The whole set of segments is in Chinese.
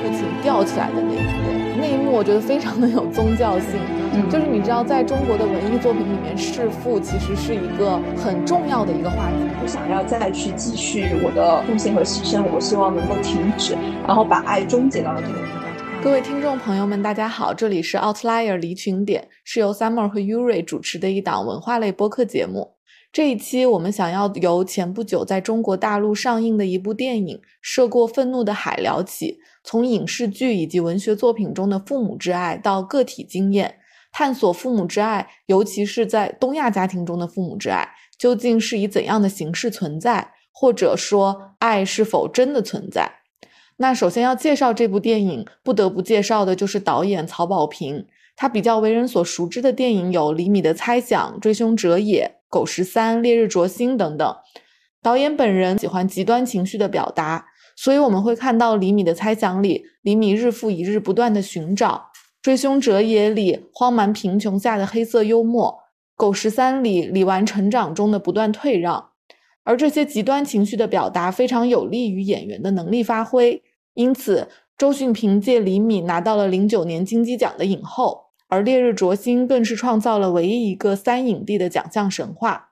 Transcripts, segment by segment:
父亲吊起来的那一幕，那一幕我觉得非常的有宗教性。就是你知道，在中国的文艺作品里面，弑父其实是一个很重要的一个话题。不想要再去继续我的奉献和牺牲，我希望能够停止，然后把爱终结到了这个地方。各位听众朋友们，大家好，这里是 Outlier 离群点，是由 Summer 和 Yuri 主持的一档文化类播客节目。这一期我们想要由前不久在中国大陆上映的一部电影《涉过愤怒的海》聊起，从影视剧以及文学作品中的父母之爱到个体经验。探索父母之爱，尤其是在东亚家庭中的父母之爱，究竟是以怎样的形式存在，或者说爱是否真的存在？那首先要介绍这部电影，不得不介绍的就是导演曹保平。他比较为人所熟知的电影有《厘米的猜想》《追凶者也》《狗十三》《烈日灼心》等等。导演本人喜欢极端情绪的表达，所以我们会看到《李米的猜想》里，李米日复一日不断的寻找。追凶者也里荒蛮贫穷下的黑色幽默，狗十三里李纨成长中的不断退让，而这些极端情绪的表达非常有利于演员的能力发挥。因此，周迅凭借李米拿到了零九年金鸡奖的影后，而烈日灼心更是创造了唯一一个三影帝的奖项神话。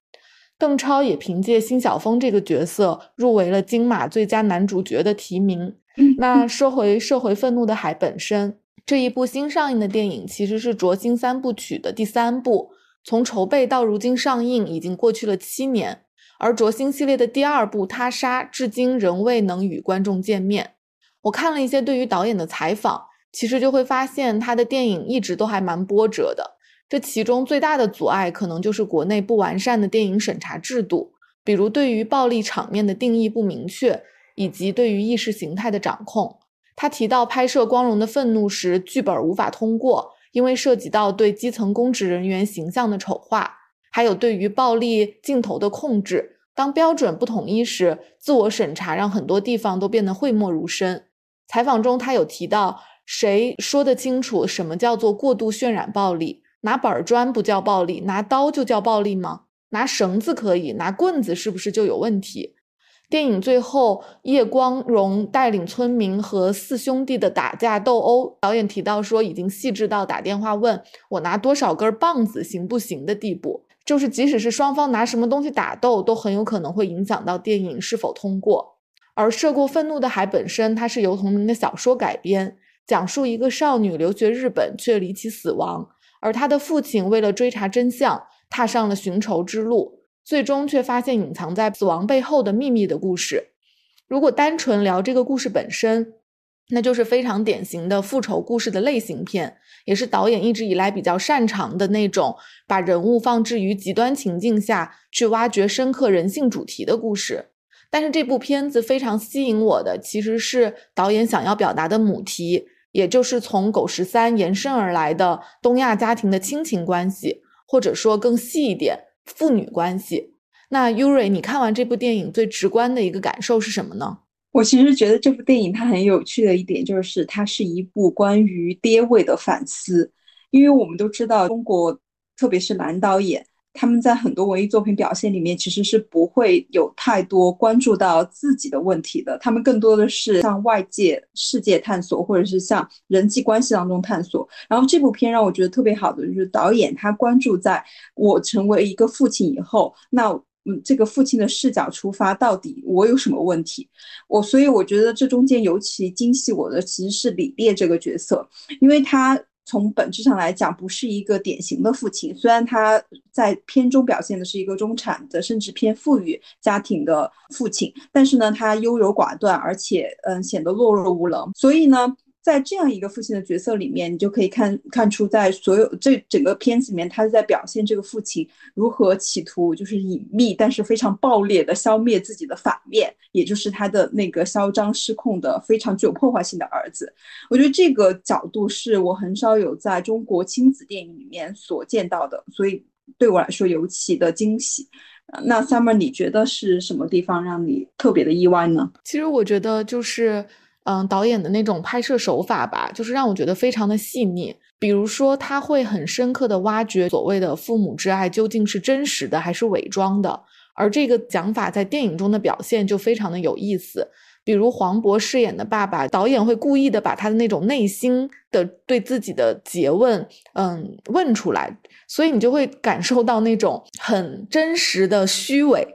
邓超也凭借辛晓峰这个角色入围了金马最佳男主角的提名。那说回《社会愤怒的海》本身。这一部新上映的电影其实是《卓心三部曲》的第三部，从筹备到如今上映已经过去了七年，而《卓心》系列的第二部《他杀》至今仍未能与观众见面。我看了一些对于导演的采访，其实就会发现他的电影一直都还蛮波折的。这其中最大的阻碍可能就是国内不完善的电影审查制度，比如对于暴力场面的定义不明确，以及对于意识形态的掌控。他提到拍摄《光荣的愤怒》时，剧本无法通过，因为涉及到对基层公职人员形象的丑化，还有对于暴力镜头的控制。当标准不统一时，自我审查让很多地方都变得讳莫如深。采访中，他有提到，谁说得清楚什么叫做过度渲染暴力？拿板砖不叫暴力，拿刀就叫暴力吗？拿绳子可以，拿棍子是不是就有问题？电影最后，叶光荣带领村民和四兄弟的打架斗殴，导演提到说，已经细致到打电话问我拿多少根棒子行不行的地步。就是即使是双方拿什么东西打斗，都很有可能会影响到电影是否通过。而《涉过愤怒的海》本身，它是由同名的小说改编，讲述一个少女留学日本却离奇死亡，而他的父亲为了追查真相，踏上了寻仇之路。最终却发现隐藏在死亡背后的秘密的故事。如果单纯聊这个故事本身，那就是非常典型的复仇故事的类型片，也是导演一直以来比较擅长的那种把人物放置于极端情境下去挖掘深刻人性主题的故事。但是这部片子非常吸引我的，其实是导演想要表达的母题，也就是从狗十三延伸而来的东亚家庭的亲情关系，或者说更细一点。父女关系，那 Yuri，你看完这部电影最直观的一个感受是什么呢？我其实觉得这部电影它很有趣的一点就是，它是一部关于爹味的反思，因为我们都知道中国，特别是男导演。他们在很多文艺作品表现里面，其实是不会有太多关注到自己的问题的。他们更多的是向外界世界探索，或者是向人际关系当中探索。然后这部片让我觉得特别好的就是导演他关注在我成为一个父亲以后，那嗯这个父亲的视角出发，到底我有什么问题？我所以我觉得这中间尤其惊喜我的其实是李烈这个角色，因为他。从本质上来讲，不是一个典型的父亲。虽然他在片中表现的是一个中产的，甚至偏富裕家庭的父亲，但是呢，他优柔寡断，而且嗯，显得懦弱无能。所以呢。在这样一个父亲的角色里面，你就可以看看出，在所有这整个片子里面，他是在表现这个父亲如何企图就是隐秘，但是非常暴烈的消灭自己的反面，也就是他的那个嚣张失控的、非常具有破坏性的儿子。我觉得这个角度是我很少有在中国亲子电影里面所见到的，所以对我来说尤其的惊喜。那 Summer，你觉得是什么地方让你特别的意外呢？其实我觉得就是。嗯，导演的那种拍摄手法吧，就是让我觉得非常的细腻。比如说，他会很深刻的挖掘所谓的父母之爱究竟是真实的还是伪装的，而这个讲法在电影中的表现就非常的有意思。比如黄渤饰演的爸爸，导演会故意的把他的那种内心的对自己的诘问，嗯，问出来，所以你就会感受到那种很真实的虚伪。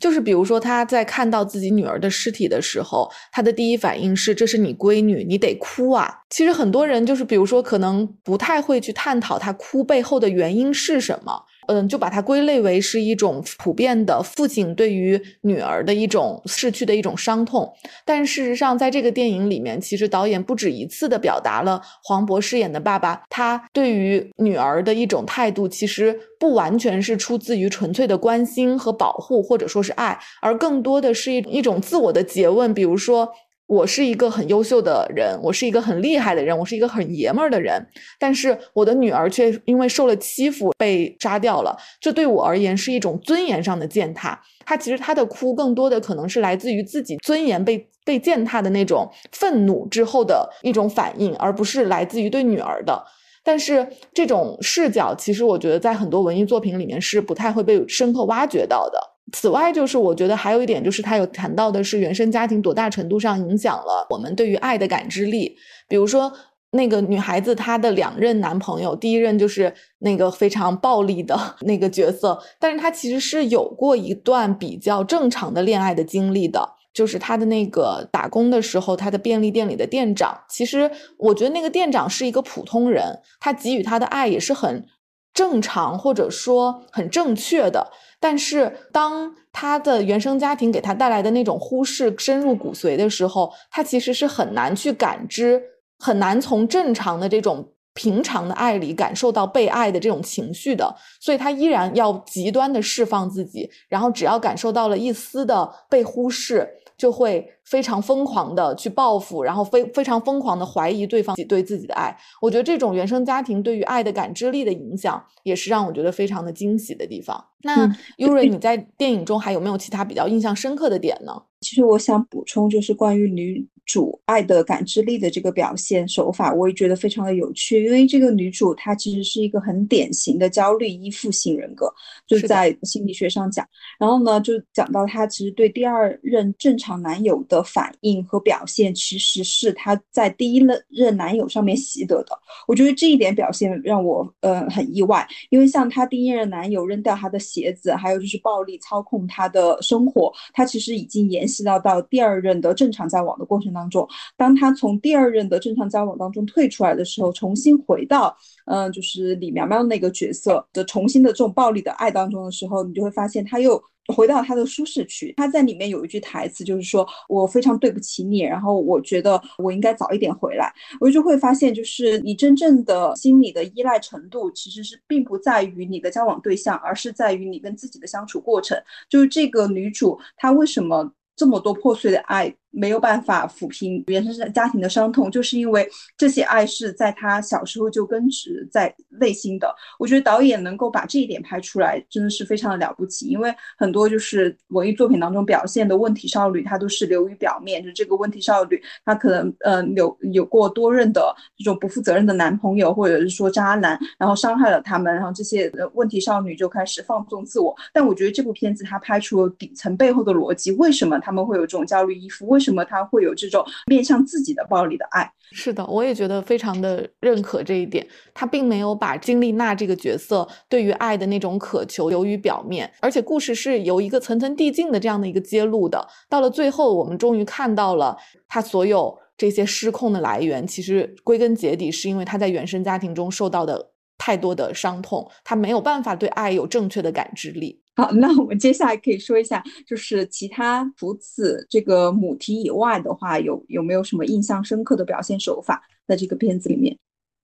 就是比如说他在看到自己女儿的尸体的时候，他的第一反应是：这是你闺女，你得哭啊。其实很多人就是，比如说可能不太会去探讨他哭背后的原因是什么。嗯，就把它归类为是一种普遍的父亲对于女儿的一种逝去的一种伤痛。但事实上，在这个电影里面，其实导演不止一次的表达了黄渤饰演的爸爸他对于女儿的一种态度，其实不完全是出自于纯粹的关心和保护，或者说是爱，而更多的是一一种自我的诘问，比如说。我是一个很优秀的人，我是一个很厉害的人，我是一个很爷们儿的人，但是我的女儿却因为受了欺负被杀掉了，这对我而言是一种尊严上的践踏。她其实她的哭更多的可能是来自于自己尊严被被践踏的那种愤怒之后的一种反应，而不是来自于对女儿的。但是这种视角，其实我觉得在很多文艺作品里面是不太会被深刻挖掘到的。此外，就是我觉得还有一点，就是他有谈到的是原生家庭多大程度上影响了我们对于爱的感知力。比如说，那个女孩子她的两任男朋友，第一任就是那个非常暴力的 那个角色，但是她其实是有过一段比较正常的恋爱的经历的，就是她的那个打工的时候，她的便利店里的店长，其实我觉得那个店长是一个普通人，他给予她的爱也是很正常或者说很正确的。但是，当他的原生家庭给他带来的那种忽视深入骨髓的时候，他其实是很难去感知，很难从正常的这种平常的爱里感受到被爱的这种情绪的。所以，他依然要极端的释放自己，然后只要感受到了一丝的被忽视。就会非常疯狂的去报复，然后非非常疯狂的怀疑对方对自己的爱。我觉得这种原生家庭对于爱的感知力的影响，也是让我觉得非常的惊喜的地方。那优瑞，你在电影中还有没有其他比较印象深刻的点呢？其实我想补充，就是关于女。主爱的感知力的这个表现手法，我也觉得非常的有趣。因为这个女主她其实是一个很典型的焦虑依附型人格，就是在心理学上讲。然后呢，就讲到她其实对第二任正常男友的反应和表现，其实是她在第一任任男友上面习得的。我觉得这一点表现让我呃很意外，因为像她第一任男友扔掉她的鞋子，还有就是暴力操控她的生活，她其实已经沿袭到到第二任的正常交往的过程当中。当中，当他从第二任的正常交往当中退出来的时候，重新回到，嗯，就是李苗苗那个角色的重新的这种暴力的爱当中的时候，你就会发现他又回到他的舒适区。他在里面有一句台词，就是说我非常对不起你，然后我觉得我应该早一点回来。我就会发现，就是你真正的心理的依赖程度，其实是并不在于你的交往对象，而是在于你跟自己的相处过程。就是这个女主她为什么这么多破碎的爱？没有办法抚平原生家庭的伤痛，就是因为这些爱是在他小时候就根植在内心的。我觉得导演能够把这一点拍出来，真的是非常的了不起。因为很多就是文艺作品当中表现的问题少女，她都是流于表面。就这个问题少女，她可能呃有有过多任的这种不负责任的男朋友，或者是说渣男，然后伤害了他们，然后这些问题少女就开始放纵自我。但我觉得这部片子它拍出了底层背后的逻辑，为什么他们会有这种焦虑依附？为为什么他会有这种面向自己的暴力的爱？是的，我也觉得非常的认可这一点。他并没有把金丽娜这个角色对于爱的那种渴求流于表面，而且故事是由一个层层递进的这样的一个揭露的。到了最后，我们终于看到了他所有这些失控的来源，其实归根结底是因为他在原生家庭中受到的太多的伤痛，他没有办法对爱有正确的感知力。好，那我们接下来可以说一下，就是其他除此这个母题以外的话，有有没有什么印象深刻的表现手法在这个片子里面？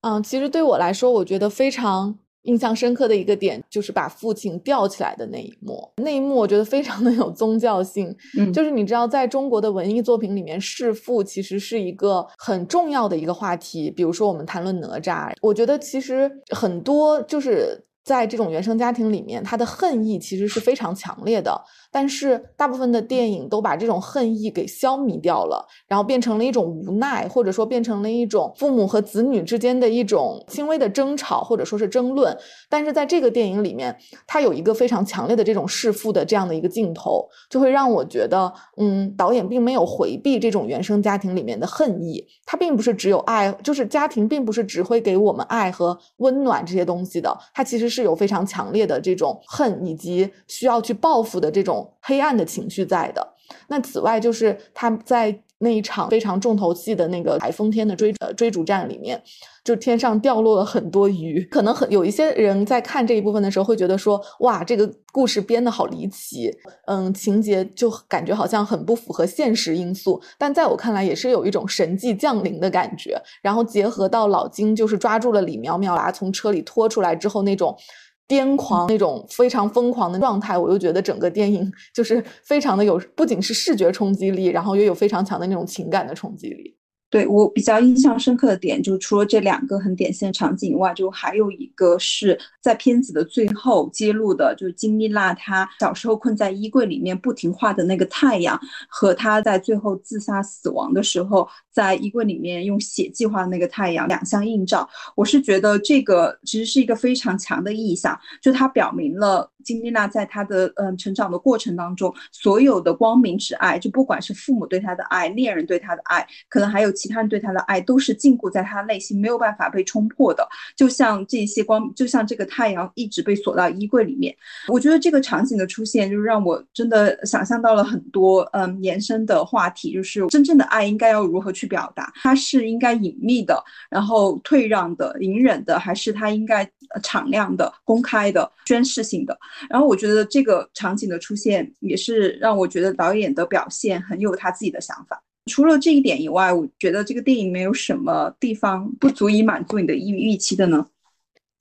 嗯，其实对我来说，我觉得非常。印象深刻的一个点就是把父亲吊起来的那一幕，那一幕我觉得非常的有宗教性。嗯，就是你知道，在中国的文艺作品里面，弑父其实是一个很重要的一个话题。比如说我们谈论哪吒，我觉得其实很多就是在这种原生家庭里面，他的恨意其实是非常强烈的。但是大部分的电影都把这种恨意给消弭掉了，然后变成了一种无奈，或者说变成了一种父母和子女之间的一种轻微的争吵，或者说是争论。但是在这个电影里面，它有一个非常强烈的这种弑父的这样的一个镜头，就会让我觉得，嗯，导演并没有回避这种原生家庭里面的恨意。它并不是只有爱，就是家庭并不是只会给我们爱和温暖这些东西的，它其实是有非常强烈的这种恨以及需要去报复的这种。黑暗的情绪在的。那此外，就是他在那一场非常重头戏的那个台风天的追呃追逐战里面，就天上掉落了很多鱼。可能很有一些人在看这一部分的时候会觉得说，哇，这个故事编的好离奇，嗯，情节就感觉好像很不符合现实因素。但在我看来，也是有一种神迹降临的感觉。然后结合到老金就是抓住了李苗苗，把他从车里拖出来之后那种。癫狂那种非常疯狂的状态，我又觉得整个电影就是非常的有，不仅是视觉冲击力，然后又有非常强的那种情感的冲击力。对我比较印象深刻的点，就除了这两个很典型的场景以外，就还有一个是在片子的最后揭露的，就是金丽娜她小时候困在衣柜里面不停画的那个太阳，和她在最后自杀死亡的时候，在衣柜里面用血迹画的那个太阳两相映照。我是觉得这个其实是一个非常强的意象，就它表明了金丽娜在她的嗯成长的过程当中，所有的光明之爱，就不管是父母对她的爱，恋人对她的爱，可能还有。其他人对她的爱都是禁锢在她内心，没有办法被冲破的。就像这些光，就像这个太阳一直被锁到衣柜里面。我觉得这个场景的出现，就让我真的想象到了很多嗯延伸的话题，就是真正的爱应该要如何去表达？它是应该隐秘的，然后退让的、隐忍的，还是它应该敞亮的、公开的、宣示性的？然后我觉得这个场景的出现，也是让我觉得导演的表现很有他自己的想法。除了这一点以外，我觉得这个电影没有什么地方不足以满足你的预预期的呢。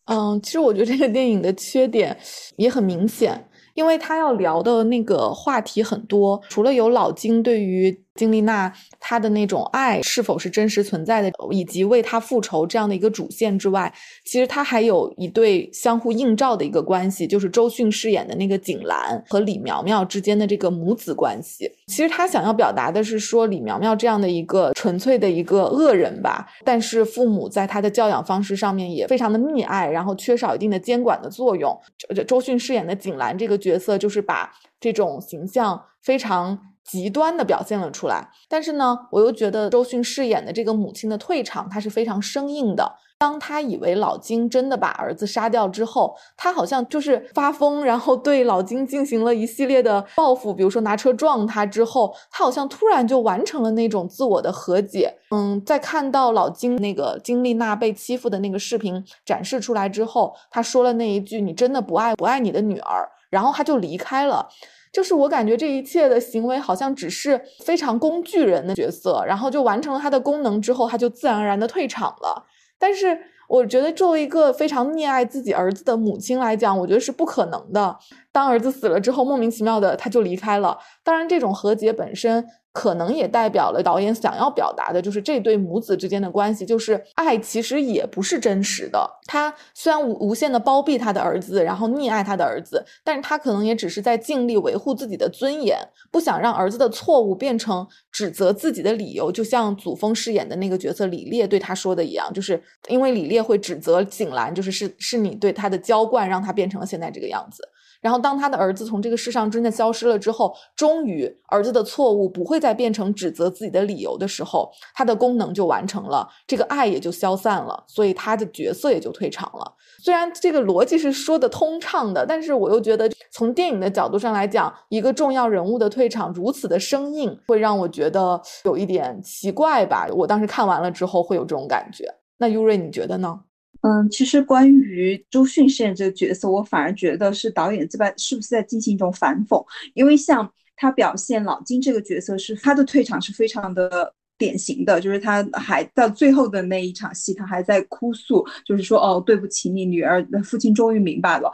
嗯，其实我觉得这个电影的缺点也很明显，因为他要聊的那个话题很多，除了有老金对于。金丽娜她的那种爱是否是真实存在的，以及为她复仇这样的一个主线之外，其实她还有一对相互映照的一个关系，就是周迅饰演的那个景兰和李苗苗之间的这个母子关系。其实他想要表达的是说，李苗苗这样的一个纯粹的一个恶人吧，但是父母在她的教养方式上面也非常的溺爱，然后缺少一定的监管的作用。周周迅饰演的景兰这个角色，就是把这种形象非常。极端的表现了出来，但是呢，我又觉得周迅饰演的这个母亲的退场，她是非常生硬的。当她以为老金真的把儿子杀掉之后，她好像就是发疯，然后对老金进行了一系列的报复，比如说拿车撞他之后，她好像突然就完成了那种自我的和解。嗯，在看到老金那个金丽娜被欺负的那个视频展示出来之后，他说了那一句：“你真的不爱不爱你的女儿。”然后他就离开了。就是我感觉这一切的行为好像只是非常工具人的角色，然后就完成了他的功能之后，他就自然而然的退场了。但是我觉得作为一个非常溺爱自己儿子的母亲来讲，我觉得是不可能的。当儿子死了之后，莫名其妙的他就离开了。当然，这种和解本身。可能也代表了导演想要表达的，就是这对母子之间的关系，就是爱其实也不是真实的。他虽然无无限的包庇他的儿子，然后溺爱他的儿子，但是他可能也只是在尽力维护自己的尊严，不想让儿子的错误变成指责自己的理由。就像祖峰饰演的那个角色李烈对他说的一样，就是因为李烈会指责景兰，就是是是你对他的娇惯，让他变成了现在这个样子。然后，当他的儿子从这个世上真的消失了之后，终于儿子的错误不会再变成指责自己的理由的时候，他的功能就完成了，这个爱也就消散了，所以他的角色也就退场了。虽然这个逻辑是说的通畅的，但是我又觉得从电影的角度上来讲，一个重要人物的退场如此的生硬，会让我觉得有一点奇怪吧。我当时看完了之后会有这种感觉。那优瑞，你觉得呢？嗯，其实关于周迅饰演这个角色，我反而觉得是导演这边是不是在进行一种反讽？因为像他表现老金这个角色，是他的退场是非常的典型的，就是他还到最后的那一场戏，他还在哭诉，就是说哦，对不起你女儿父亲终于明白了。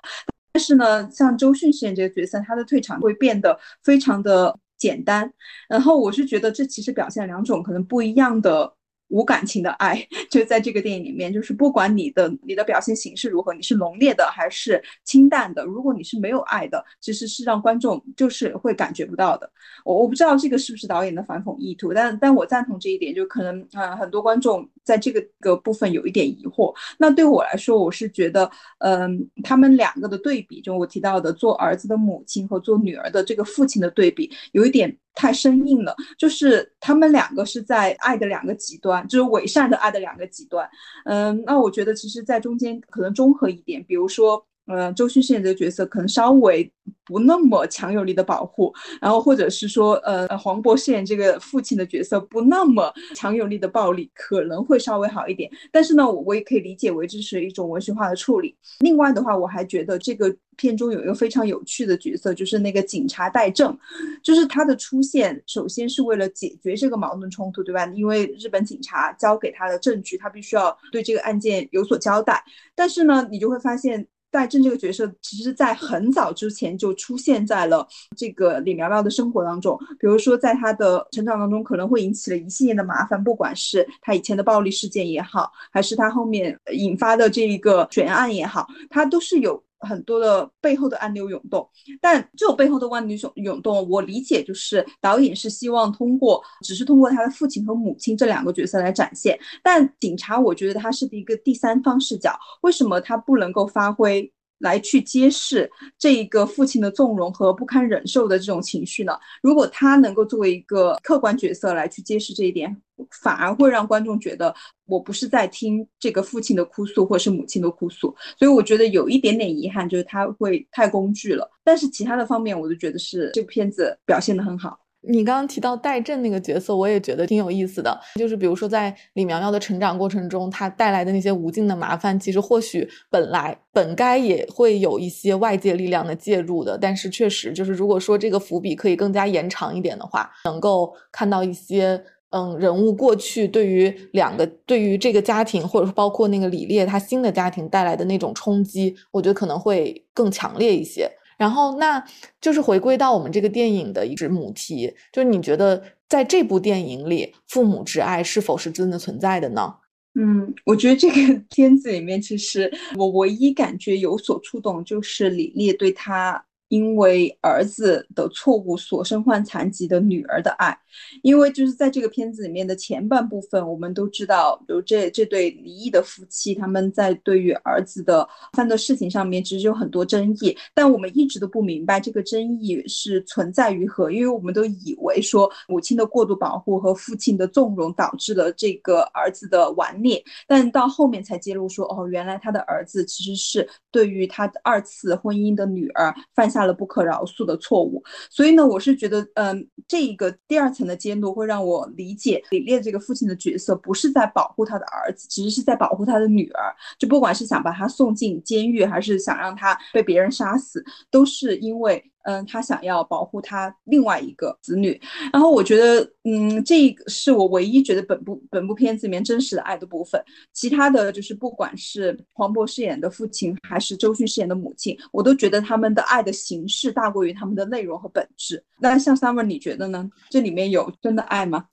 但是呢，像周迅饰演这个角色，他的退场会变得非常的简单。然后我是觉得这其实表现两种可能不一样的。无感情的爱，就在这个电影里面，就是不管你的你的表现形式如何，你是浓烈的还是清淡的，如果你是没有爱的，其实是让观众就是会感觉不到的。我我不知道这个是不是导演的反讽意图，但但我赞同这一点，就可能啊很多观众在这个个部分有一点疑惑。那对我来说，我是觉得，嗯，他们两个的对比，就我提到的做儿子的母亲和做女儿的这个父亲的对比，有一点。太生硬了，就是他们两个是在爱的两个极端，就是伪善的爱的两个极端。嗯，那我觉得其实，在中间可能中和一点，比如说，呃，周迅饰演这个角色可能稍微。不那么强有力的保护，然后或者是说，呃，黄渤饰演这个父亲的角色不那么强有力的暴力，可能会稍微好一点。但是呢，我我也可以理解为这是一种文学化的处理。另外的话，我还觉得这个片中有一个非常有趣的角色，就是那个警察戴正，就是他的出现，首先是为了解决这个矛盾冲突，对吧？因为日本警察交给他的证据，他必须要对这个案件有所交代。但是呢，你就会发现。戴震这个角色，其实在很早之前就出现在了这个李苗苗的生活当中。比如说，在她的成长当中，可能会引起了一系列的麻烦，不管是她以前的暴力事件也好，还是她后面引发的这一个悬案也好，她都是有。很多的背后的暗流涌动，但这种背后的暗流涌涌动，我理解就是导演是希望通过，只是通过他的父亲和母亲这两个角色来展现。但警察，我觉得他是一个第三方视角，为什么他不能够发挥？来去揭示这一个父亲的纵容和不堪忍受的这种情绪呢？如果他能够作为一个客观角色来去揭示这一点，反而会让观众觉得我不是在听这个父亲的哭诉或是母亲的哭诉。所以我觉得有一点点遗憾，就是他会太工具了。但是其他的方面，我都觉得是这部片子表现的很好。你刚刚提到戴震那个角色，我也觉得挺有意思的。就是比如说，在李苗苗的成长过程中，她带来的那些无尽的麻烦，其实或许本来本该也会有一些外界力量的介入的。但是确实，就是如果说这个伏笔可以更加延长一点的话，能够看到一些嗯人物过去对于两个对于这个家庭，或者说包括那个李烈他新的家庭带来的那种冲击，我觉得可能会更强烈一些。然后，那就是回归到我们这个电影的一直母题，就是你觉得在这部电影里，父母之爱是否是真的存在的呢？嗯，我觉得这个片子里面，其实我唯一感觉有所触动，就是李烈对他。因为儿子的错误所身患残疾的女儿的爱，因为就是在这个片子里面的前半部分，我们都知道，比如这这对离异的夫妻，他们在对于儿子的犯的事情上面，其实有很多争议，但我们一直都不明白这个争议是存在于何，因为我们都以为说母亲的过度保护和父亲的纵容导致了这个儿子的顽劣，但到后面才揭露说，哦，原来他的儿子其实是对于他二次婚姻的女儿犯下。犯了不可饶恕的错误，所以呢，我是觉得，嗯，这一个第二层的监督会让我理解李烈这个父亲的角色不是在保护他的儿子，其实是在保护他的女儿。就不管是想把他送进监狱，还是想让他被别人杀死，都是因为。嗯，他想要保护他另外一个子女，然后我觉得，嗯，这个是我唯一觉得本部本部片子里面真实的爱的部分。其他的就是，不管是黄渤饰演的父亲，还是周迅饰演的母亲，我都觉得他们的爱的形式大过于他们的内容和本质。那像 Summer，你觉得呢？这里面有真的爱吗？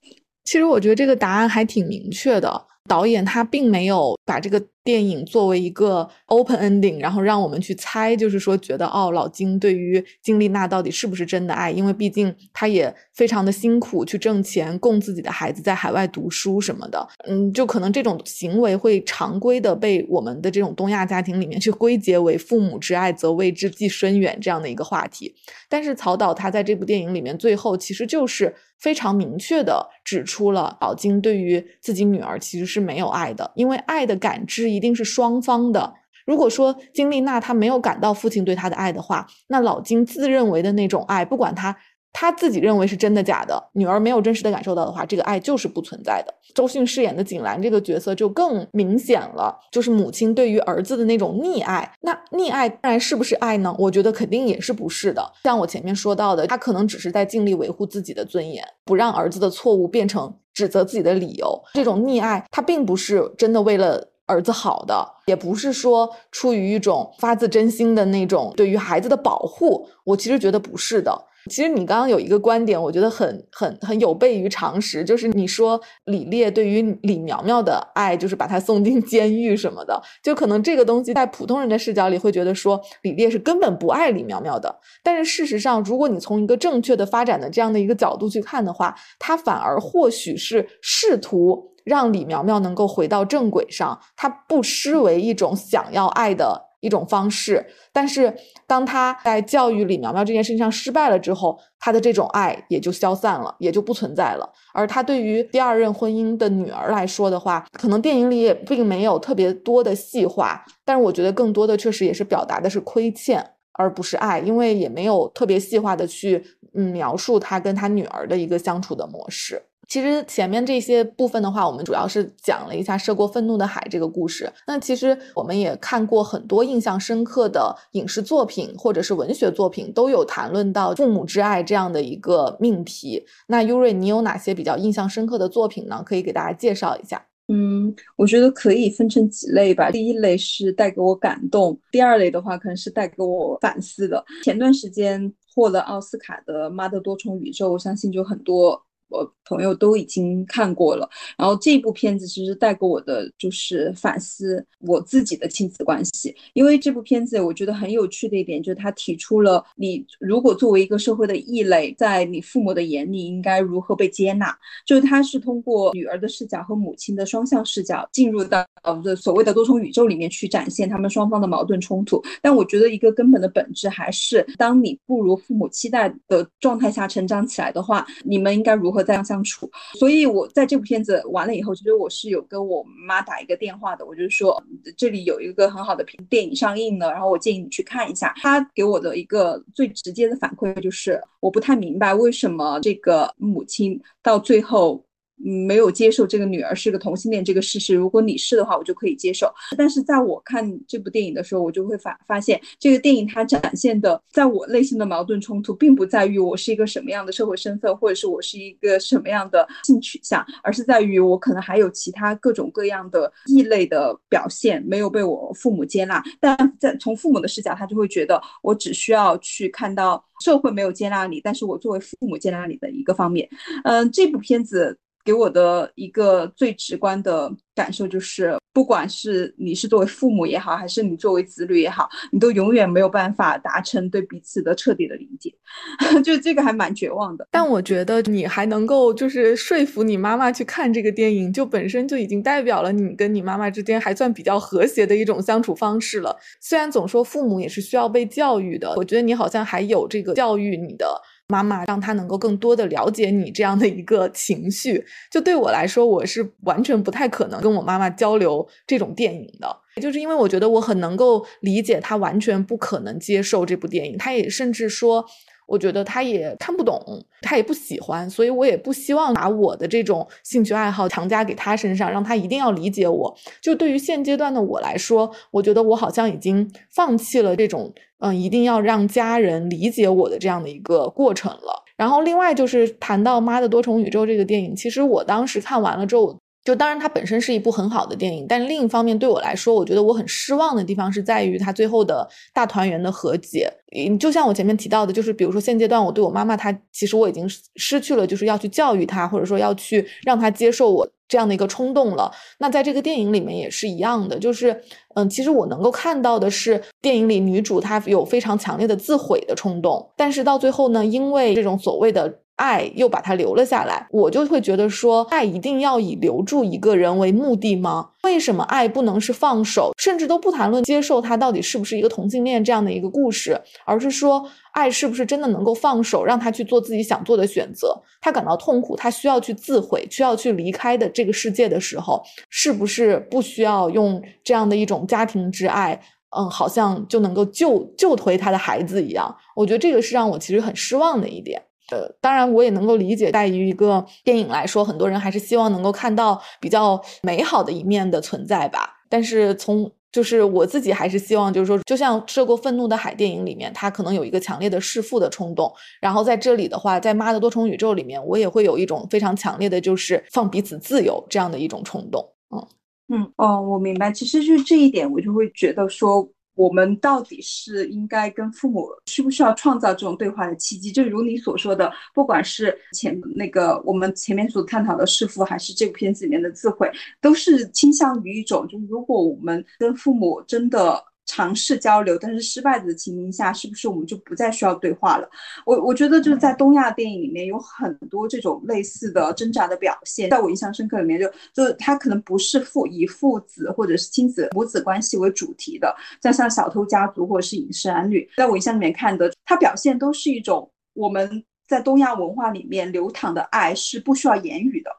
其实我觉得这个答案还挺明确的。导演他并没有把这个电影作为一个 open ending，然后让我们去猜，就是说觉得哦，老金对于金丽娜到底是不是真的爱？因为毕竟他也非常的辛苦去挣钱，供自己的孩子在海外读书什么的。嗯，就可能这种行为会常规的被我们的这种东亚家庭里面去归结为父母之爱则为之计深远这样的一个话题。但是曹导他在这部电影里面最后其实就是非常明确的指出了老金对于自己女儿其实是。没有爱的，因为爱的感知一定是双方的。如果说金丽娜她没有感到父亲对她的爱的话，那老金自认为的那种爱，不管他。他自己认为是真的假的，女儿没有真实的感受到的话，这个爱就是不存在的。周迅饰演的景兰这个角色就更明显了，就是母亲对于儿子的那种溺爱。那溺爱当然是不是爱呢？我觉得肯定也是不是的。像我前面说到的，他可能只是在尽力维护自己的尊严，不让儿子的错误变成指责自己的理由。这种溺爱，他并不是真的为了儿子好的，也不是说出于一种发自真心的那种对于孩子的保护。我其实觉得不是的。其实你刚刚有一个观点，我觉得很很很有悖于常识，就是你说李烈对于李苗苗的爱，就是把她送进监狱什么的，就可能这个东西在普通人的视角里会觉得说李烈是根本不爱李苗苗的。但是事实上，如果你从一个正确的发展的这样的一个角度去看的话，他反而或许是试图。让李苗苗能够回到正轨上，他不失为一种想要爱的一种方式。但是，当他在教育李苗苗这件事情上失败了之后，他的这种爱也就消散了，也就不存在了。而他对于第二任婚姻的女儿来说的话，可能电影里也并没有特别多的细化，但是我觉得更多的确实也是表达的是亏欠，而不是爱，因为也没有特别细化的去嗯描述他跟他女儿的一个相处的模式。其实前面这些部分的话，我们主要是讲了一下涉过愤怒的海这个故事。那其实我们也看过很多印象深刻的影视作品或者是文学作品，都有谈论到父母之爱这样的一个命题。那优瑞，你有哪些比较印象深刻的作品呢？可以给大家介绍一下。嗯，我觉得可以分成几类吧。第一类是带给我感动，第二类的话可能是带给我反思的。前段时间获了奥斯卡的《妈的多重宇宙》，我相信就很多。我朋友都已经看过了，然后这部片子其实带给我的就是反思我自己的亲子关系，因为这部片子我觉得很有趣的一点就是他提出了你如果作为一个社会的异类，在你父母的眼里应该如何被接纳，就是他是通过女儿的视角和母亲的双向视角进入到的所谓的多重宇宙里面去展现他们双方的矛盾冲突，但我觉得一个根本的本质还是当你不如父母期待的状态下成长起来的话，你们应该如何？和这样相处，所以我在这部片子完了以后，其实我是有跟我妈打一个电话的。我就是说这里有一个很好的片电影上映了，然后我建议你去看一下。她给我的一个最直接的反馈就是，我不太明白为什么这个母亲到最后。没有接受这个女儿是个同性恋这个事实。如果你是的话，我就可以接受。但是在我看这部电影的时候，我就会发发现，这个电影它展现的在我内心的矛盾冲突，并不在于我是一个什么样的社会身份，或者是我是一个什么样的性取向，而是在于我可能还有其他各种各样的异类的表现没有被我父母接纳。但在从父母的视角，他就会觉得我只需要去看到社会没有接纳你，但是我作为父母接纳你的一个方面。嗯，这部片子。给我的一个最直观的感受就是，不管是你是作为父母也好，还是你作为子女也好，你都永远没有办法达成对彼此的彻底的理解，就这个还蛮绝望的。但我觉得你还能够就是说服你妈妈去看这个电影，就本身就已经代表了你跟你妈妈之间还算比较和谐的一种相处方式了。虽然总说父母也是需要被教育的，我觉得你好像还有这个教育你的。妈妈让他能够更多的了解你这样的一个情绪，就对我来说，我是完全不太可能跟我妈妈交流这种电影的，就是因为我觉得我很能够理解他完全不可能接受这部电影，他也甚至说。我觉得他也看不懂，他也不喜欢，所以我也不希望把我的这种兴趣爱好强加给他身上，让他一定要理解我。就对于现阶段的我来说，我觉得我好像已经放弃了这种嗯，一定要让家人理解我的这样的一个过程了。然后另外就是谈到《妈的多重宇宙》这个电影，其实我当时看完了之后。就当然，它本身是一部很好的电影，但另一方面对我来说，我觉得我很失望的地方是在于它最后的大团圆的和解。嗯，就像我前面提到的，就是比如说现阶段我对我妈妈，她其实我已经失去了就是要去教育她，或者说要去让她接受我这样的一个冲动了。那在这个电影里面也是一样的，就是嗯，其实我能够看到的是电影里女主她有非常强烈的自毁的冲动，但是到最后呢，因为这种所谓的。爱又把他留了下来，我就会觉得说，爱一定要以留住一个人为目的吗？为什么爱不能是放手，甚至都不谈论接受他到底是不是一个同性恋这样的一个故事，而是说，爱是不是真的能够放手，让他去做自己想做的选择？他感到痛苦，他需要去自毁，需要去离开的这个世界的时候，是不是不需要用这样的一种家庭之爱？嗯，好像就能够救救回他的孩子一样？我觉得这个是让我其实很失望的一点。呃，当然，我也能够理解，在于一个电影来说，很多人还是希望能够看到比较美好的一面的存在吧。但是从就是我自己还是希望，就是说，就像《涉过愤怒的海》电影里面，他可能有一个强烈的弑父的冲动。然后在这里的话，在《妈的多重宇宙》里面，我也会有一种非常强烈的就是放彼此自由这样的一种冲动。嗯嗯哦，我明白，其实就是这一点，我就会觉得说。我们到底是应该跟父母需不需要创造这种对话的契机？就如你所说的，不管是前那个我们前面所探讨的弑父，还是这部片子里面的自毁，都是倾向于一种，就是如果我们跟父母真的。尝试交流，但是失败的情形下，是不是我们就不再需要对话了？我我觉得就是在东亚电影里面有很多这种类似的挣扎的表现，在我印象深刻里面，就就他可能不是父以父子或者是亲子母子关系为主题的，像像小偷家族或者是饮食男女，在我印象里面看的，他表现都是一种我们在东亚文化里面流淌的爱是不需要言语的。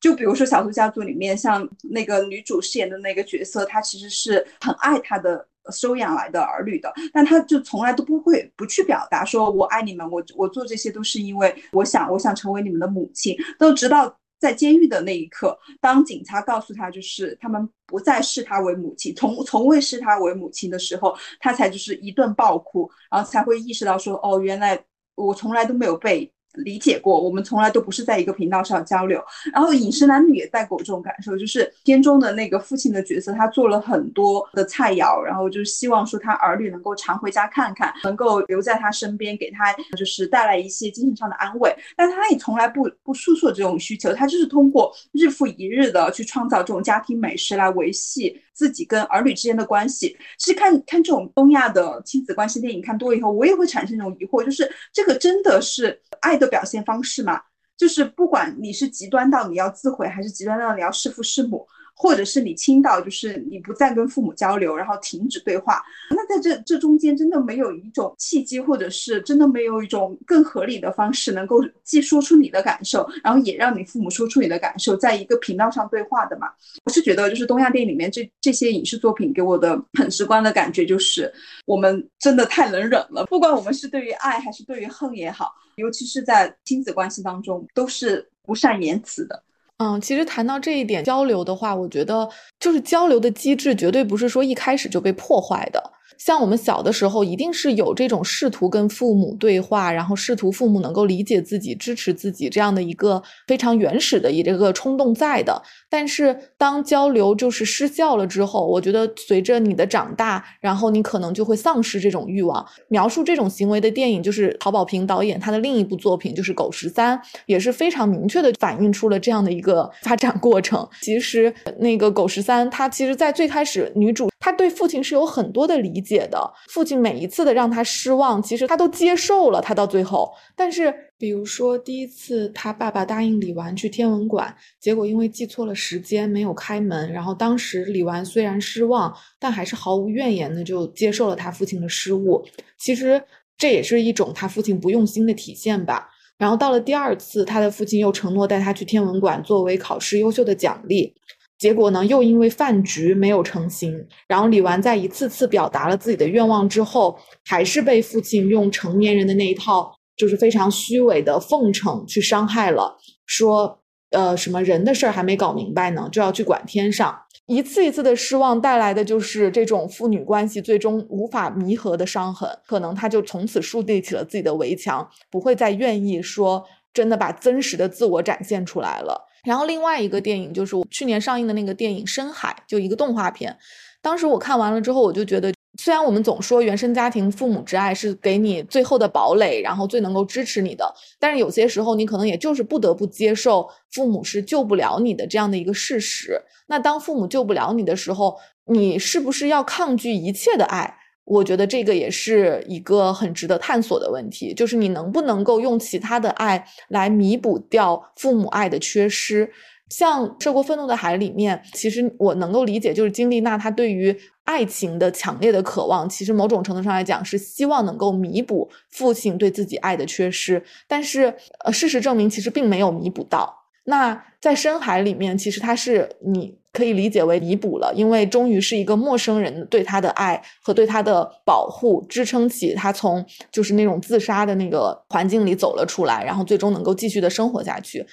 就比如说小偷家族里面，像那个女主饰演的那个角色，她其实是很爱她的。收养来的儿女的，但他就从来都不会不去表达说我爱你们，我我做这些都是因为我想我想成为你们的母亲。都直到在监狱的那一刻，当警察告诉他就是他们不再视他为母亲，从从未视他为母亲的时候，他才就是一顿暴哭，然后才会意识到说哦，原来我从来都没有被。理解过，我们从来都不是在一个频道上交流。然后饮食男女也带给我这种感受，就是片中的那个父亲的角色，他做了很多的菜肴，然后就是希望说他儿女能够常回家看看，能够留在他身边，给他就是带来一些精神上的安慰。但他也从来不不诉说这种需求，他就是通过日复一日的去创造这种家庭美食来维系。自己跟儿女之间的关系，其实看看这种东亚的亲子关系电影看多了以后，我也会产生一种疑惑，就是这个真的是爱的表现方式吗？就是不管你是极端到你要自毁，还是极端到你要弑父弑母。或者是你倾倒，就是你不再跟父母交流，然后停止对话。那在这这中间，真的没有一种契机，或者是真的没有一种更合理的方式，能够既说出你的感受，然后也让你父母说出你的感受，在一个频道上对话的嘛？我是觉得，就是东亚电影里面这这些影视作品给我的很直观的感觉，就是我们真的太能忍了。不管我们是对于爱还是对于恨也好，尤其是在亲子关系当中，都是不善言辞的。嗯，其实谈到这一点交流的话，我觉得就是交流的机制绝对不是说一开始就被破坏的。像我们小的时候，一定是有这种试图跟父母对话，然后试图父母能够理解自己、支持自己这样的一个非常原始的一个冲动在的。但是当交流就是失效了之后，我觉得随着你的长大，然后你可能就会丧失这种欲望。描述这种行为的电影就是曹保平导演他的另一部作品，就是《狗十三》，也是非常明确的反映出了这样的一个发展过程。其实那个《狗十三》，它其实在最开始女主。他对父亲是有很多的理解的，父亲每一次的让他失望，其实他都接受了。他到最后，但是比如说第一次他爸爸答应李纨去天文馆，结果因为记错了时间没有开门，然后当时李纨虽然失望，但还是毫无怨言的就接受了他父亲的失误。其实这也是一种他父亲不用心的体现吧。然后到了第二次，他的父亲又承诺带他去天文馆作为考试优秀的奖励。结果呢，又因为饭局没有成行，然后李纨在一次次表达了自己的愿望之后，还是被父亲用成年人的那一套，就是非常虚伪的奉承去伤害了。说，呃，什么人的事儿还没搞明白呢，就要去管天上。一次一次的失望带来的就是这种父女关系最终无法弥合的伤痕，可能他就从此树立起了自己的围墙，不会再愿意说真的把真实的自我展现出来了。然后另外一个电影就是我去年上映的那个电影《深海》，就一个动画片。当时我看完了之后，我就觉得，虽然我们总说原生家庭父母之爱是给你最后的堡垒，然后最能够支持你的，但是有些时候你可能也就是不得不接受父母是救不了你的这样的一个事实。那当父母救不了你的时候，你是不是要抗拒一切的爱？我觉得这个也是一个很值得探索的问题，就是你能不能够用其他的爱来弥补掉父母爱的缺失。像《涉过愤怒的海》里面，其实我能够理解，就是金丽娜她对于爱情的强烈的渴望，其实某种程度上来讲是希望能够弥补父亲对自己爱的缺失。但是，呃，事实证明其实并没有弥补到。那在深海里面，其实它是你。可以理解为弥补了，因为终于是一个陌生人对他的爱和对他的保护支撑起他从就是那种自杀的那个环境里走了出来，然后最终能够继续的生活下去。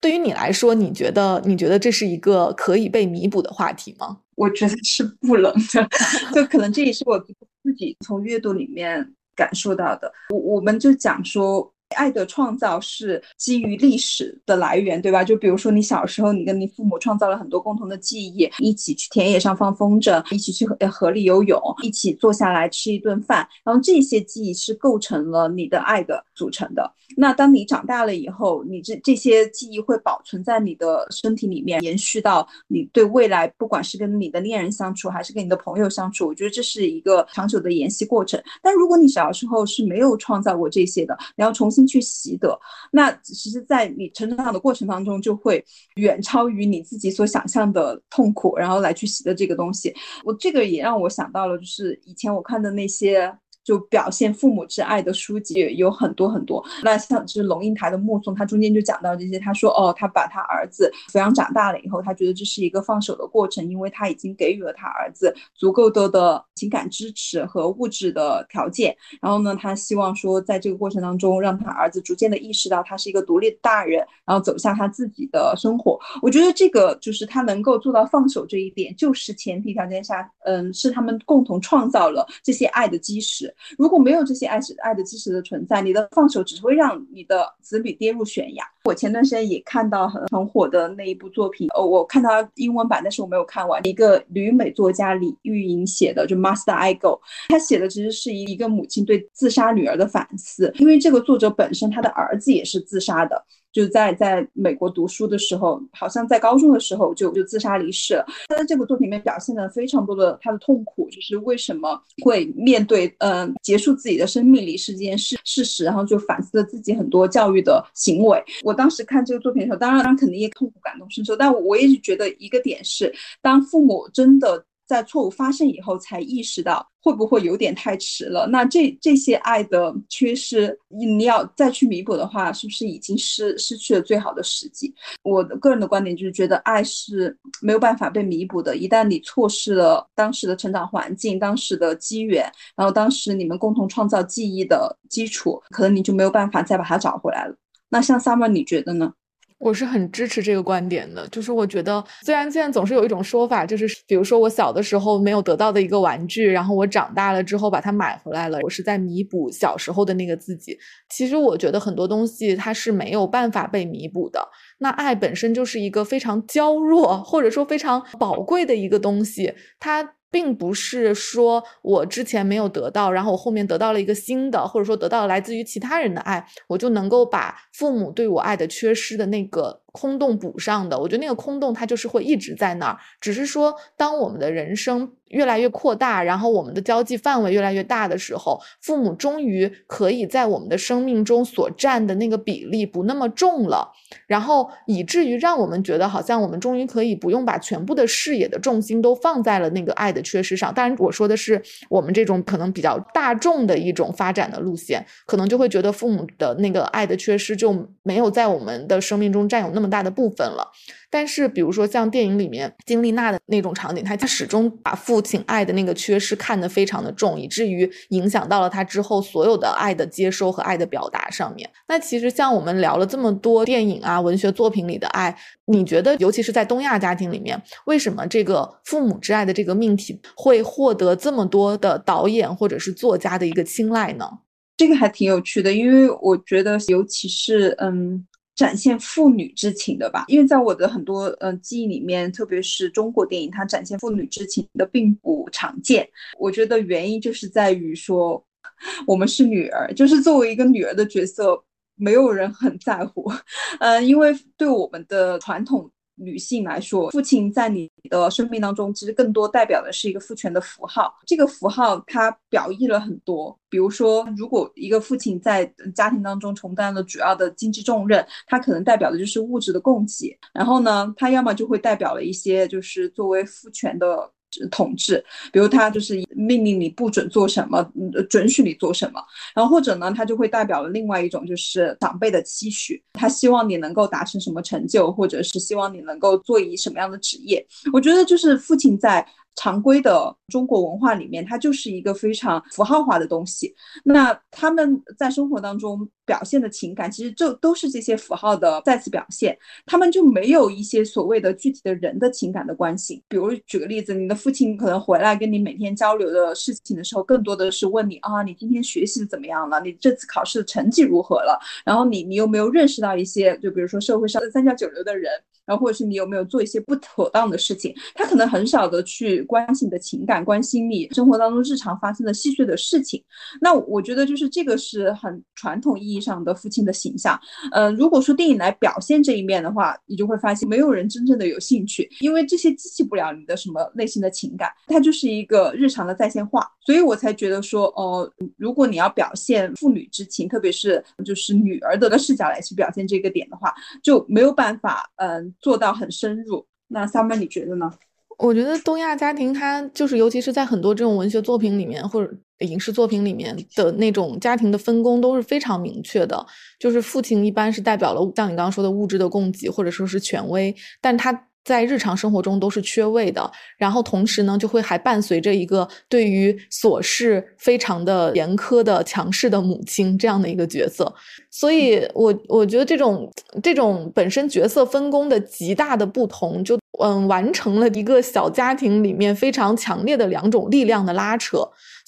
对于你来说，你觉得你觉得这是一个可以被弥补的话题吗？我觉得是不能的，就可能这也是我自己从阅读里面感受到的。我我们就讲说，爱的创造是基于历史的来源，对吧？就比如说你小时候，你跟你父母创造了很多共同的记忆，一起去田野上放风筝，一起去河河里游泳，一起坐下来吃一顿饭，然后这些记忆是构成了你的爱的组成的。那当你长大了以后，你这这些记忆会保存在你的身体里面，延续到你对未来，不管是跟你的恋人相处，还是跟你的朋友相处，我觉得这是一个长久的延续过程。但如果你小时候是没有创造过这些的，你要重新去习得，那其实，在你成长的过程当中，就会远超于你自己所想象的痛苦，然后来去习得这个东西。我这个也让我想到了，就是以前我看的那些。就表现父母之爱的书籍有很多很多，那像就是龙应台的《目送》，他中间就讲到这些。他说，哦，他把他儿子抚养长大了以后，他觉得这是一个放手的过程，因为他已经给予了他儿子足够多的情感支持和物质的条件。然后呢，他希望说，在这个过程当中，让他儿子逐渐的意识到他是一个独立的大人，然后走向他自己的生活。我觉得这个就是他能够做到放手这一点，就是前提条件下，嗯，是他们共同创造了这些爱的基石。如果没有这些爱是爱的基石的存在，你的放手只会让你的子女跌入悬崖。我前段时间也看到很很火的那一部作品，哦，我看到英文版，但是我没有看完。一个旅美作家李玉莹写的，就《Master I Go》，他写的其实是一一个母亲对自杀女儿的反思。因为这个作者本身他的儿子也是自杀的。就在在美国读书的时候，好像在高中的时候就就自杀离世了。他在这个作品里面表现了非常多的他的痛苦，就是为什么会面对嗯结束自己的生命离世这件事事实，然后就反思了自己很多教育的行为。我当时看这个作品的时候，当然当然肯定也痛苦感同身受，但我一直觉得一个点是，当父母真的。在错误发生以后，才意识到会不会有点太迟了。那这这些爱的缺失，你要再去弥补的话，是不是已经失失去了最好的时机？我的个人的观点就是觉得爱是没有办法被弥补的。一旦你错失了当时的成长环境、当时的机缘，然后当时你们共同创造记忆的基础，可能你就没有办法再把它找回来了。那像 Summer，你觉得呢？我是很支持这个观点的，就是我觉得，虽然现在总是有一种说法，就是比如说我小的时候没有得到的一个玩具，然后我长大了之后把它买回来了，我是在弥补小时候的那个自己。其实我觉得很多东西它是没有办法被弥补的。那爱本身就是一个非常娇弱或者说非常宝贵的一个东西，它。并不是说我之前没有得到，然后我后面得到了一个新的，或者说得到来自于其他人的爱，我就能够把父母对我爱的缺失的那个。空洞补上的，我觉得那个空洞它就是会一直在那儿，只是说当我们的人生越来越扩大，然后我们的交际范围越来越大的时候，父母终于可以在我们的生命中所占的那个比例不那么重了，然后以至于让我们觉得好像我们终于可以不用把全部的视野的重心都放在了那个爱的缺失上。当然，我说的是我们这种可能比较大众的一种发展的路线，可能就会觉得父母的那个爱的缺失就没有在我们的生命中占有那么。大的部分了，但是比如说像电影里面金丽娜的那种场景，她她始终把父亲爱的那个缺失看得非常的重，以至于影响到了她之后所有的爱的接收和爱的表达上面。那其实像我们聊了这么多电影啊、文学作品里的爱，你觉得尤其是在东亚家庭里面，为什么这个父母之爱的这个命题会获得这么多的导演或者是作家的一个青睐呢？这个还挺有趣的，因为我觉得尤其是嗯。展现父女之情的吧，因为在我的很多嗯记忆里面，特别是中国电影，它展现父女之情的并不常见。我觉得原因就是在于说，我们是女儿，就是作为一个女儿的角色，没有人很在乎。嗯，因为对我们的传统。女性来说，父亲在你的生命当中，其实更多代表的是一个父权的符号。这个符号它表意了很多，比如说，如果一个父亲在家庭当中承担了主要的经济重任，他可能代表的就是物质的供给。然后呢，他要么就会代表了一些，就是作为父权的。统治，比如他就是命令你不准做什么，准许你做什么，然后或者呢，他就会代表了另外一种，就是长辈的期许，他希望你能够达成什么成就，或者是希望你能够做一什么样的职业。我觉得就是父亲在。常规的中国文化里面，它就是一个非常符号化的东西。那他们在生活当中表现的情感，其实就都是这些符号的再次表现。他们就没有一些所谓的具体的人的情感的关系。比如举个例子，你的父亲可能回来跟你每天交流的事情的时候，更多的是问你啊，你今天学习怎么样了？你这次考试的成绩如何了？然后你你有没有认识到一些，就比如说社会上三教九流的人？然后或者是你有没有做一些不妥当的事情，他可能很少的去关心你的情感，关心你生活当中日常发生的细碎的事情。那我觉得就是这个是很传统意义上的父亲的形象。嗯，如果说电影来表现这一面的话，你就会发现没有人真正的有兴趣，因为这些激起不了你的什么内心的情感，它就是一个日常的在线化。所以我才觉得说，哦，如果你要表现父女之情，特别是就是女儿的视角来去表现这个点的话，就没有办法，嗯。做到很深入，那 Summer 你觉得呢？我觉得东亚家庭，它就是，尤其是在很多这种文学作品里面或者影视作品里面的那种家庭的分工都是非常明确的。就是父亲一般是代表了像你刚刚说的物质的供给或者说是权威，但他。在日常生活中都是缺位的，然后同时呢，就会还伴随着一个对于琐事非常的严苛的强势的母亲这样的一个角色，所以我我觉得这种这种本身角色分工的极大的不同，就嗯完成了一个小家庭里面非常强烈的两种力量的拉扯。